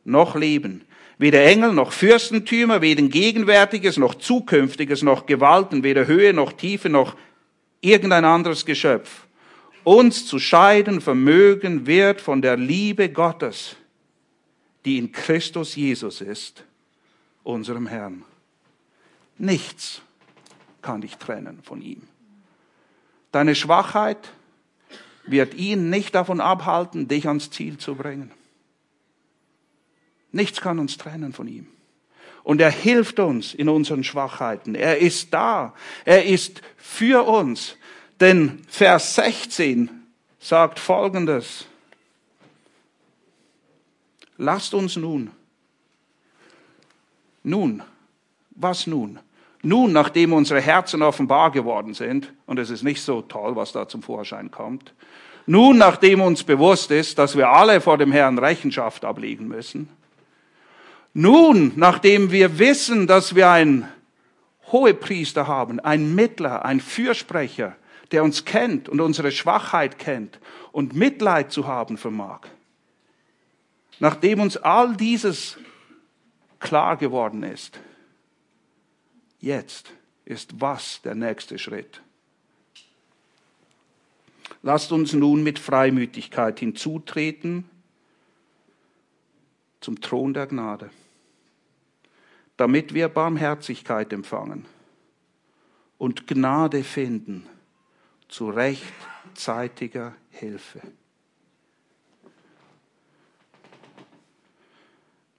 A: noch Leben, weder Engel noch Fürstentümer, weder Gegenwärtiges noch Zukünftiges noch Gewalten, weder Höhe noch Tiefe noch irgendein anderes Geschöpf uns zu scheiden vermögen wird von der Liebe Gottes, die in Christus Jesus ist, unserem Herrn. Nichts kann dich trennen von ihm. Deine Schwachheit wird ihn nicht davon abhalten, dich ans Ziel zu bringen. Nichts kann uns trennen von ihm. Und er hilft uns in unseren Schwachheiten. Er ist da. Er ist für uns. Denn Vers 16 sagt Folgendes. Lasst uns nun. Nun. Was nun? Nun, nachdem unsere Herzen offenbar geworden sind, und es ist nicht so toll, was da zum Vorschein kommt, nun, nachdem uns bewusst ist, dass wir alle vor dem Herrn Rechenschaft ablegen müssen, nun, nachdem wir wissen, dass wir einen Hohepriester haben, einen Mittler, einen Fürsprecher, der uns kennt und unsere Schwachheit kennt und Mitleid zu haben vermag, nachdem uns all dieses klar geworden ist, Jetzt ist was der nächste Schritt? Lasst uns nun mit Freimütigkeit hinzutreten zum Thron der Gnade, damit wir Barmherzigkeit empfangen und Gnade finden zu rechtzeitiger Hilfe.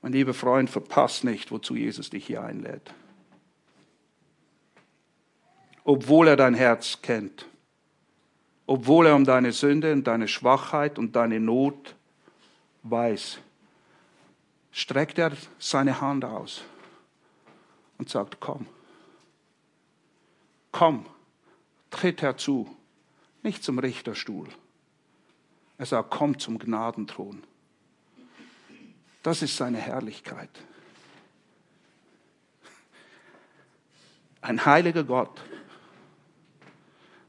A: Mein lieber Freund, verpass nicht, wozu Jesus dich hier einlädt. Obwohl er dein Herz kennt, obwohl er um deine Sünde und deine Schwachheit und deine Not weiß, streckt er seine Hand aus und sagt, komm, komm, tritt herzu, nicht zum Richterstuhl. Er sagt, komm zum Gnadenthron. Das ist seine Herrlichkeit. Ein heiliger Gott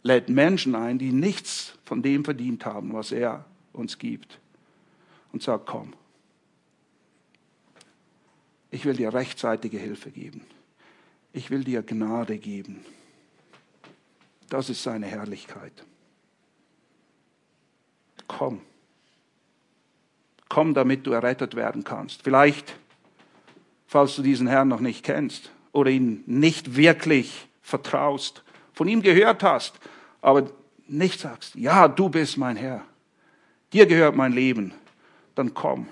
A: lädt Menschen ein, die nichts von dem verdient haben, was er uns gibt. Und sagt, komm, ich will dir rechtzeitige Hilfe geben. Ich will dir Gnade geben. Das ist seine Herrlichkeit. Komm. Komm, damit du errettet werden kannst. Vielleicht, falls du diesen Herrn noch nicht kennst oder ihn nicht wirklich vertraust, von ihm gehört hast, aber nicht sagst, ja, du bist mein Herr, dir gehört mein Leben, dann komm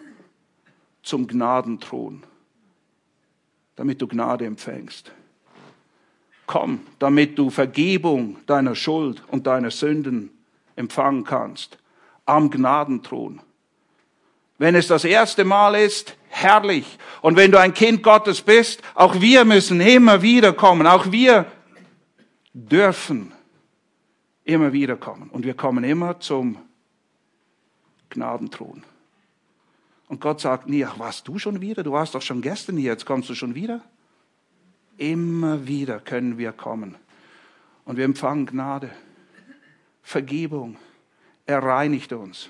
A: zum Gnadenthron, damit du Gnade empfängst. Komm, damit du Vergebung deiner Schuld und deiner Sünden empfangen kannst, am Gnadenthron. Wenn es das erste Mal ist, herrlich. Und wenn du ein Kind Gottes bist, auch wir müssen immer wieder kommen. Auch wir dürfen immer wieder kommen. Und wir kommen immer zum Gnadenthron. Und Gott sagt nie, ach, warst du schon wieder? Du warst doch schon gestern hier, jetzt kommst du schon wieder? Immer wieder können wir kommen. Und wir empfangen Gnade, Vergebung. Er reinigt uns.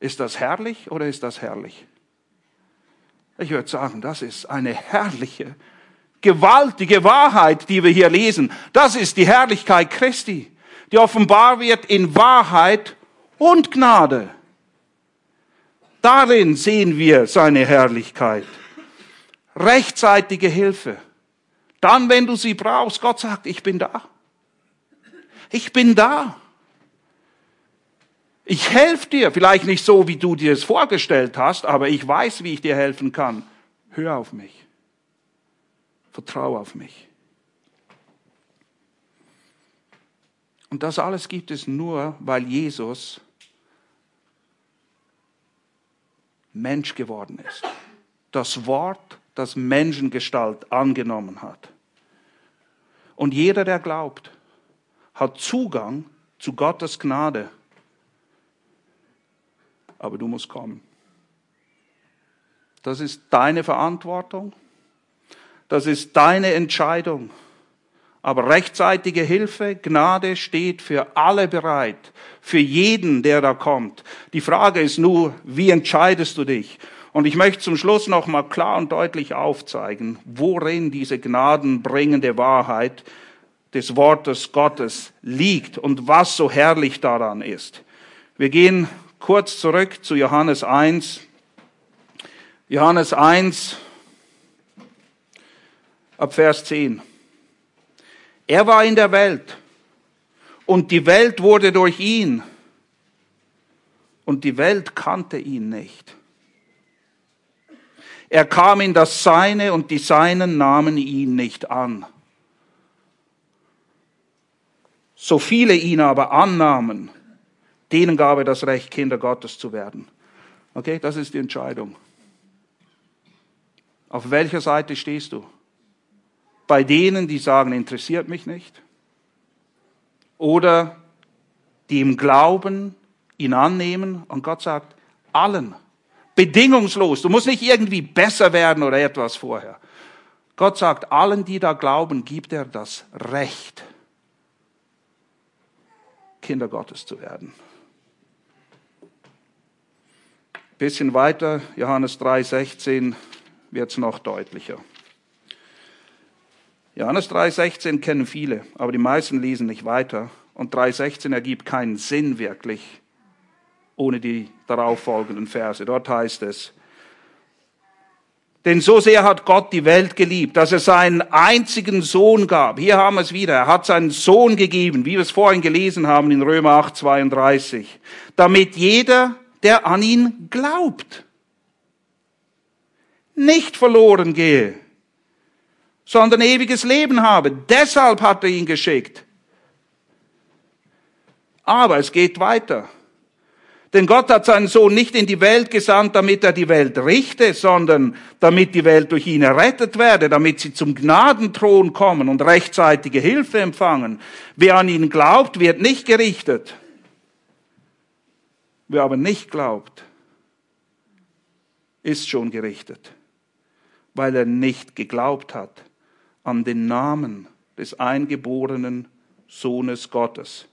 A: Ist das herrlich oder ist das herrlich? Ich würde sagen, das ist eine herrliche, gewaltige Wahrheit, die wir hier lesen. Das ist die Herrlichkeit Christi, die offenbar wird in Wahrheit und Gnade. Darin sehen wir seine Herrlichkeit. Rechtzeitige Hilfe. Dann, wenn du sie brauchst, Gott sagt, ich bin da. Ich bin da. Ich helfe dir, vielleicht nicht so, wie du dir es vorgestellt hast, aber ich weiß, wie ich dir helfen kann. Hör auf mich. Vertraue auf mich. Und das alles gibt es nur, weil Jesus Mensch geworden ist. Das Wort, das Menschengestalt angenommen hat. Und jeder, der glaubt, hat Zugang zu Gottes Gnade. Aber du musst kommen. Das ist deine Verantwortung. Das ist deine Entscheidung. Aber rechtzeitige Hilfe, Gnade steht für alle bereit, für jeden, der da kommt. Die Frage ist nur, wie entscheidest du dich? Und ich möchte zum Schluss noch mal klar und deutlich aufzeigen, worin diese gnadenbringende Wahrheit des Wortes Gottes liegt und was so herrlich daran ist. Wir gehen kurz zurück zu Johannes 1. Johannes 1 ab Vers 10. Er war in der Welt und die Welt wurde durch ihn und die Welt kannte ihn nicht. Er kam in das Seine und die Seinen nahmen ihn nicht an. So viele ihn aber annahmen, denen gab er das Recht, Kinder Gottes zu werden. Okay, das ist die Entscheidung. Auf welcher Seite stehst du? bei denen, die sagen, interessiert mich nicht. Oder die im Glauben ihn annehmen und Gott sagt, allen, bedingungslos. Du musst nicht irgendwie besser werden oder etwas vorher. Gott sagt, allen, die da glauben, gibt er das Recht, Kinder Gottes zu werden. Bisschen weiter, Johannes 3, 16, wird es noch deutlicher. Johannes 3,16 kennen viele, aber die meisten lesen nicht weiter. Und 3,16 ergibt keinen Sinn wirklich ohne die darauffolgenden Verse. Dort heißt es, denn so sehr hat Gott die Welt geliebt, dass er seinen einzigen Sohn gab. Hier haben wir es wieder. Er hat seinen Sohn gegeben, wie wir es vorhin gelesen haben in Römer 8, 32, damit jeder, der an ihn glaubt, nicht verloren gehe, sondern ewiges Leben habe. Deshalb hat er ihn geschickt. Aber es geht weiter. Denn Gott hat seinen Sohn nicht in die Welt gesandt, damit er die Welt richte, sondern damit die Welt durch ihn errettet werde, damit sie zum Gnadenthron kommen und rechtzeitige Hilfe empfangen. Wer an ihn glaubt, wird nicht gerichtet. Wer aber nicht glaubt, ist schon gerichtet, weil er nicht geglaubt hat an den Namen des eingeborenen Sohnes Gottes.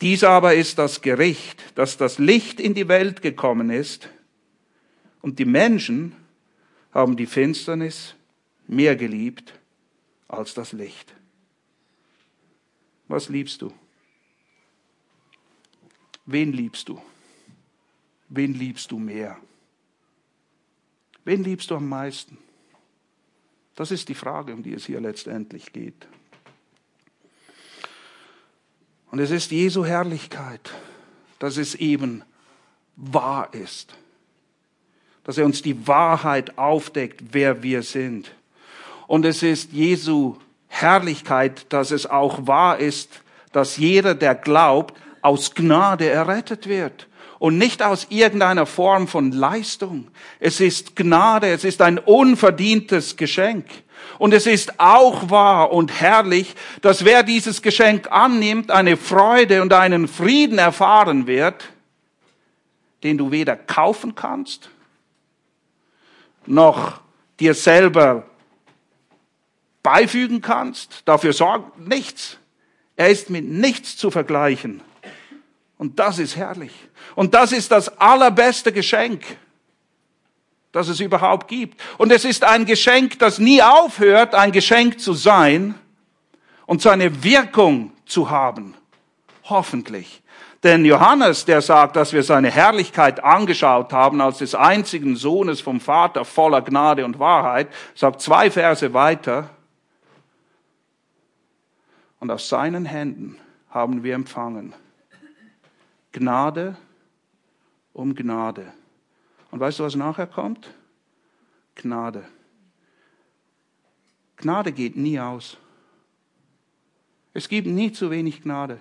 A: Dies aber ist das Gericht, dass das Licht in die Welt gekommen ist und die Menschen haben die Finsternis mehr geliebt als das Licht. Was liebst du? Wen liebst du? Wen liebst du mehr? Wen liebst du am meisten? Das ist die Frage, um die es hier letztendlich geht. Und es ist Jesu Herrlichkeit, dass es eben wahr ist. Dass er uns die Wahrheit aufdeckt, wer wir sind. Und es ist Jesu Herrlichkeit, dass es auch wahr ist, dass jeder, der glaubt, aus Gnade errettet wird. Und nicht aus irgendeiner Form von Leistung. Es ist Gnade, es ist ein unverdientes Geschenk. Und es ist auch wahr und herrlich, dass wer dieses Geschenk annimmt, eine Freude und einen Frieden erfahren wird, den du weder kaufen kannst, noch dir selber beifügen kannst, dafür sorgen, nichts. Er ist mit nichts zu vergleichen. Und das ist herrlich. Und das ist das allerbeste Geschenk, das es überhaupt gibt. Und es ist ein Geschenk, das nie aufhört, ein Geschenk zu sein und seine Wirkung zu haben. Hoffentlich. Denn Johannes, der sagt, dass wir seine Herrlichkeit angeschaut haben als des einzigen Sohnes vom Vater voller Gnade und Wahrheit, sagt zwei Verse weiter, und aus seinen Händen haben wir empfangen Gnade um Gnade. Und weißt du, was nachher kommt? Gnade. Gnade geht nie aus. Es gibt nie zu wenig Gnade.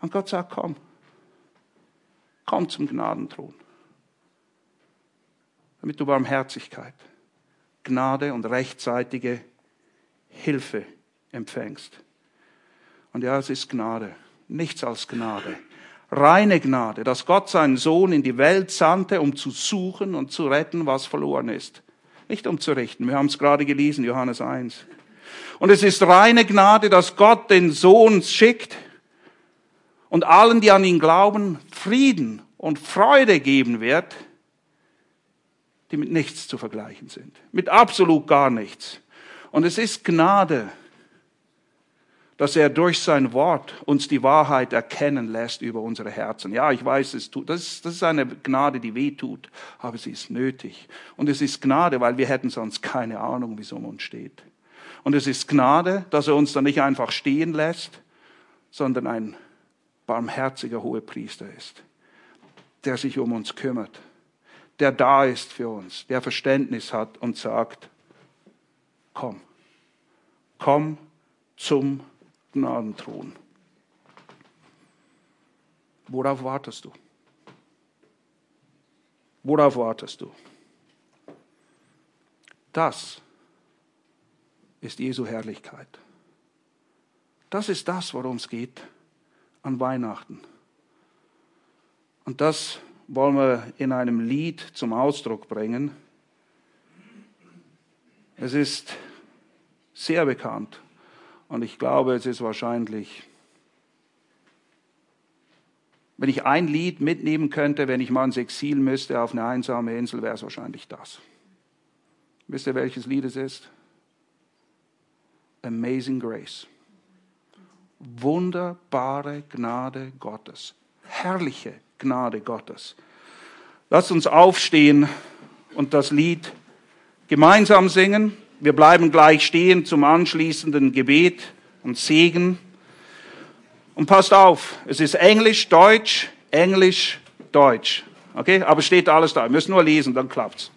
A: Und Gott sagt, komm, komm zum Gnadenthron, damit du Barmherzigkeit, Gnade und rechtzeitige Hilfe empfängst. Und ja, es ist Gnade, nichts als Gnade. Reine Gnade, dass Gott seinen Sohn in die Welt sandte, um zu suchen und zu retten, was verloren ist. Nicht um zu richten. Wir haben es gerade gelesen, Johannes 1. Und es ist reine Gnade, dass Gott den Sohn schickt und allen, die an ihn glauben, Frieden und Freude geben wird, die mit nichts zu vergleichen sind. Mit absolut gar nichts. Und es ist Gnade, dass er durch sein Wort uns die Wahrheit erkennen lässt über unsere Herzen. Ja, ich weiß, es tut, das, ist, das ist eine Gnade, die weh tut, aber sie ist nötig. Und es ist Gnade, weil wir hätten sonst keine Ahnung, wie es um uns steht. Und es ist Gnade, dass er uns dann nicht einfach stehen lässt, sondern ein barmherziger Hohepriester ist, der sich um uns kümmert, der da ist für uns, der Verständnis hat und sagt, komm, komm zum Gnadenthron. Worauf wartest du? Worauf wartest du? Das ist Jesu Herrlichkeit. Das ist das, worum es geht an Weihnachten. Und das wollen wir in einem Lied zum Ausdruck bringen. Es ist sehr bekannt und ich glaube, es ist wahrscheinlich, wenn ich ein Lied mitnehmen könnte, wenn ich mal ins Exil müsste auf eine einsame Insel, wäre es wahrscheinlich das. Wisst ihr, welches Lied es ist? Amazing Grace. Wunderbare Gnade Gottes. Herrliche Gnade Gottes. Lasst uns aufstehen und das Lied gemeinsam singen. Wir bleiben gleich stehen zum anschließenden Gebet und Segen. Und passt auf, es ist Englisch, Deutsch, Englisch, Deutsch. Okay? Aber steht alles da. Wir müssen nur lesen, dann klappt's.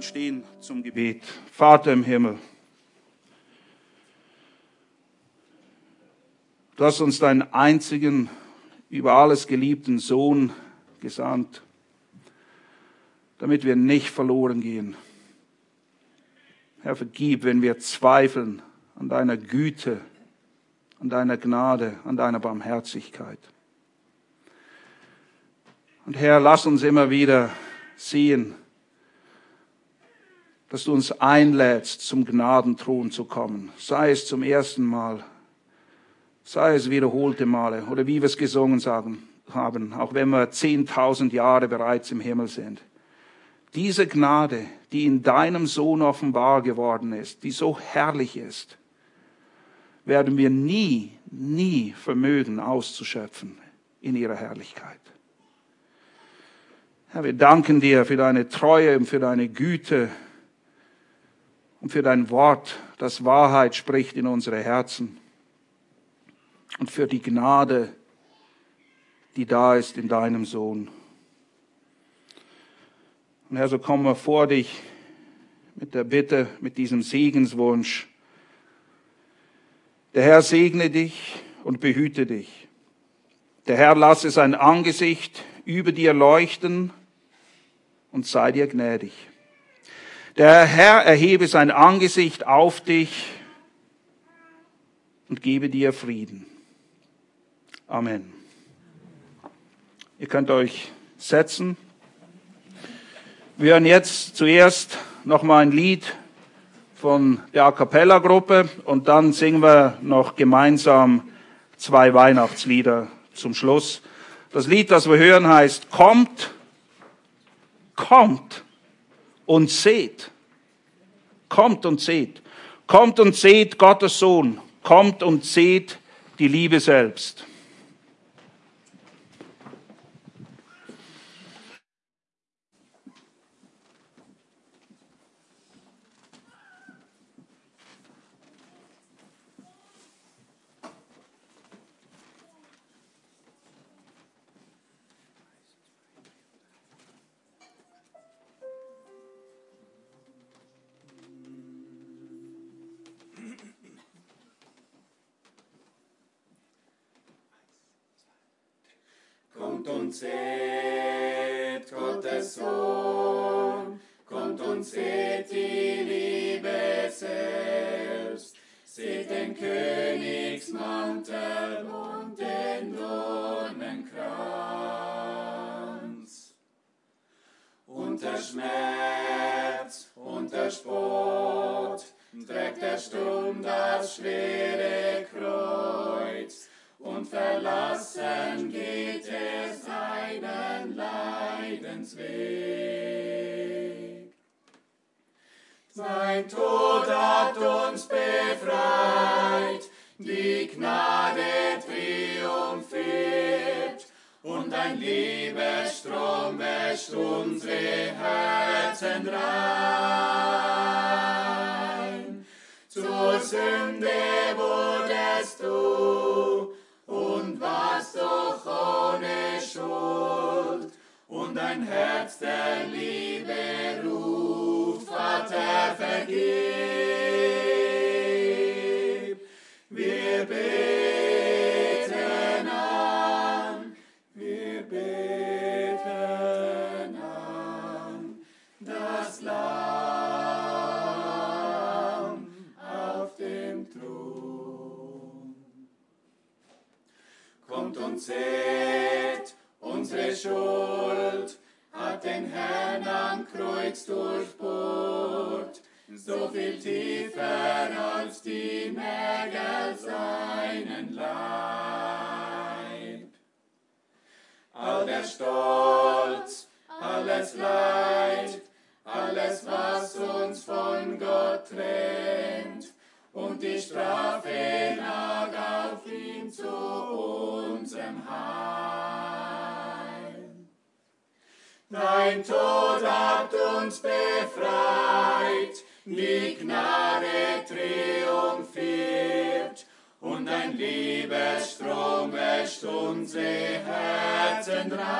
A: Bleiben stehen zum Gebet. Vater im Himmel, du hast uns deinen einzigen, über alles geliebten Sohn gesandt, damit wir nicht verloren gehen. Herr, vergib, wenn wir zweifeln an deiner Güte, an deiner Gnade, an deiner Barmherzigkeit. Und Herr, lass uns immer wieder sehen, dass du uns einlädst, zum Gnadenthron zu kommen, sei es zum ersten Mal, sei es wiederholte Male oder wie wir es gesungen sagen, haben, auch wenn wir zehntausend Jahre bereits im Himmel sind. Diese Gnade, die in deinem Sohn offenbar geworden ist, die so herrlich ist, werden wir nie, nie vermögen auszuschöpfen in ihrer Herrlichkeit. Herr, wir danken dir für deine Treue und für deine Güte, und für dein Wort, das Wahrheit spricht in unsere Herzen und für die Gnade, die da ist in deinem Sohn. Und Herr, so kommen wir vor dich mit der Bitte, mit diesem Segenswunsch. Der Herr segne dich und behüte dich. Der Herr lasse sein Angesicht über dir leuchten und sei dir gnädig. Der Herr erhebe sein Angesicht auf dich und gebe dir Frieden. Amen. Ihr könnt euch setzen. Wir hören jetzt zuerst noch mal ein Lied von der A cappella Gruppe und dann singen wir noch gemeinsam zwei Weihnachtslieder zum Schluss. Das Lied, das wir hören, heißt Kommt, kommt und seht. Kommt und seht. Kommt und seht Gottes Sohn. Kommt und seht die Liebe selbst.
B: Und seht Gottes Sohn, kommt und seht die Liebe selbst. Seht den Königsmantel und den Dornenkranz. Und der Schmerz und der Spott trägt er stumm das schwere Kreuz und verlassen geht er seinen Leidensweg. Sein Tod hat uns befreit, die Gnade triumphiert und ein Liebesstrom wäscht unsere Herzen rein. Zur Sünde wurdest du doch ohne Schuld. Und ein Herz der Liebe ruft, Vater, vergib. Seht, unsere Schuld hat den Herrn am Kreuz durchbohrt, so viel tiefer als die Nägel seinen Leib. All der Stolz, alles Leid, alles, was uns von Gott trennt, und die Strafe lag auf ihm zu unserem Heil. Dein Tod hat uns befreit, die Gnade triumphiert und ein Liebesstrom wäscht unsere Herzen rein.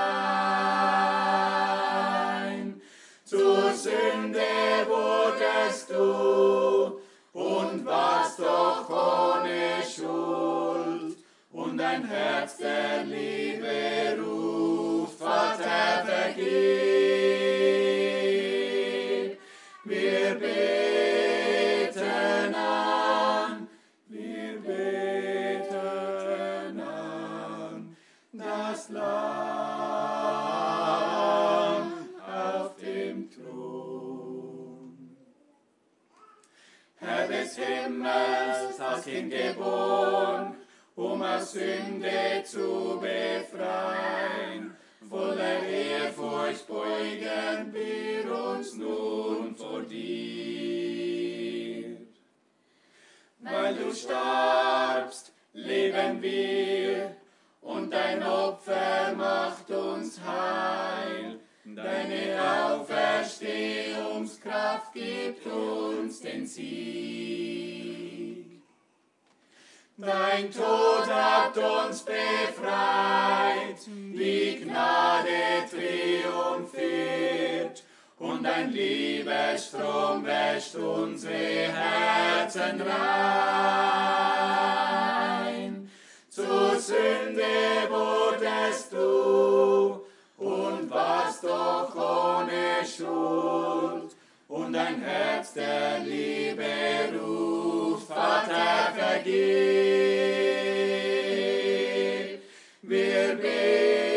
B: Zur Sünde wurdest du und warst doch ohne. Dein Herz der Liebe ruft, Vater, vergib. Wir beten an, wir beten an, das Lamm auf dem Thron. Herr des Himmels, das Kind geboren, aus Sünde zu befreien. Voller Ehrfurcht beugen wir uns nun vor dir. Weil du starbst, leben wir, und dein Opfer macht uns heil. Deine Auferstehungskraft gibt uns den Sieg. Dein Tod hat uns befreit, die Gnade triumphiert und dein Liebesstrom wäscht unsere Herzen rein. Zur Sünde wurdest du und warst doch ohne Schuld und dein Herz der Liebe Tafagi will be.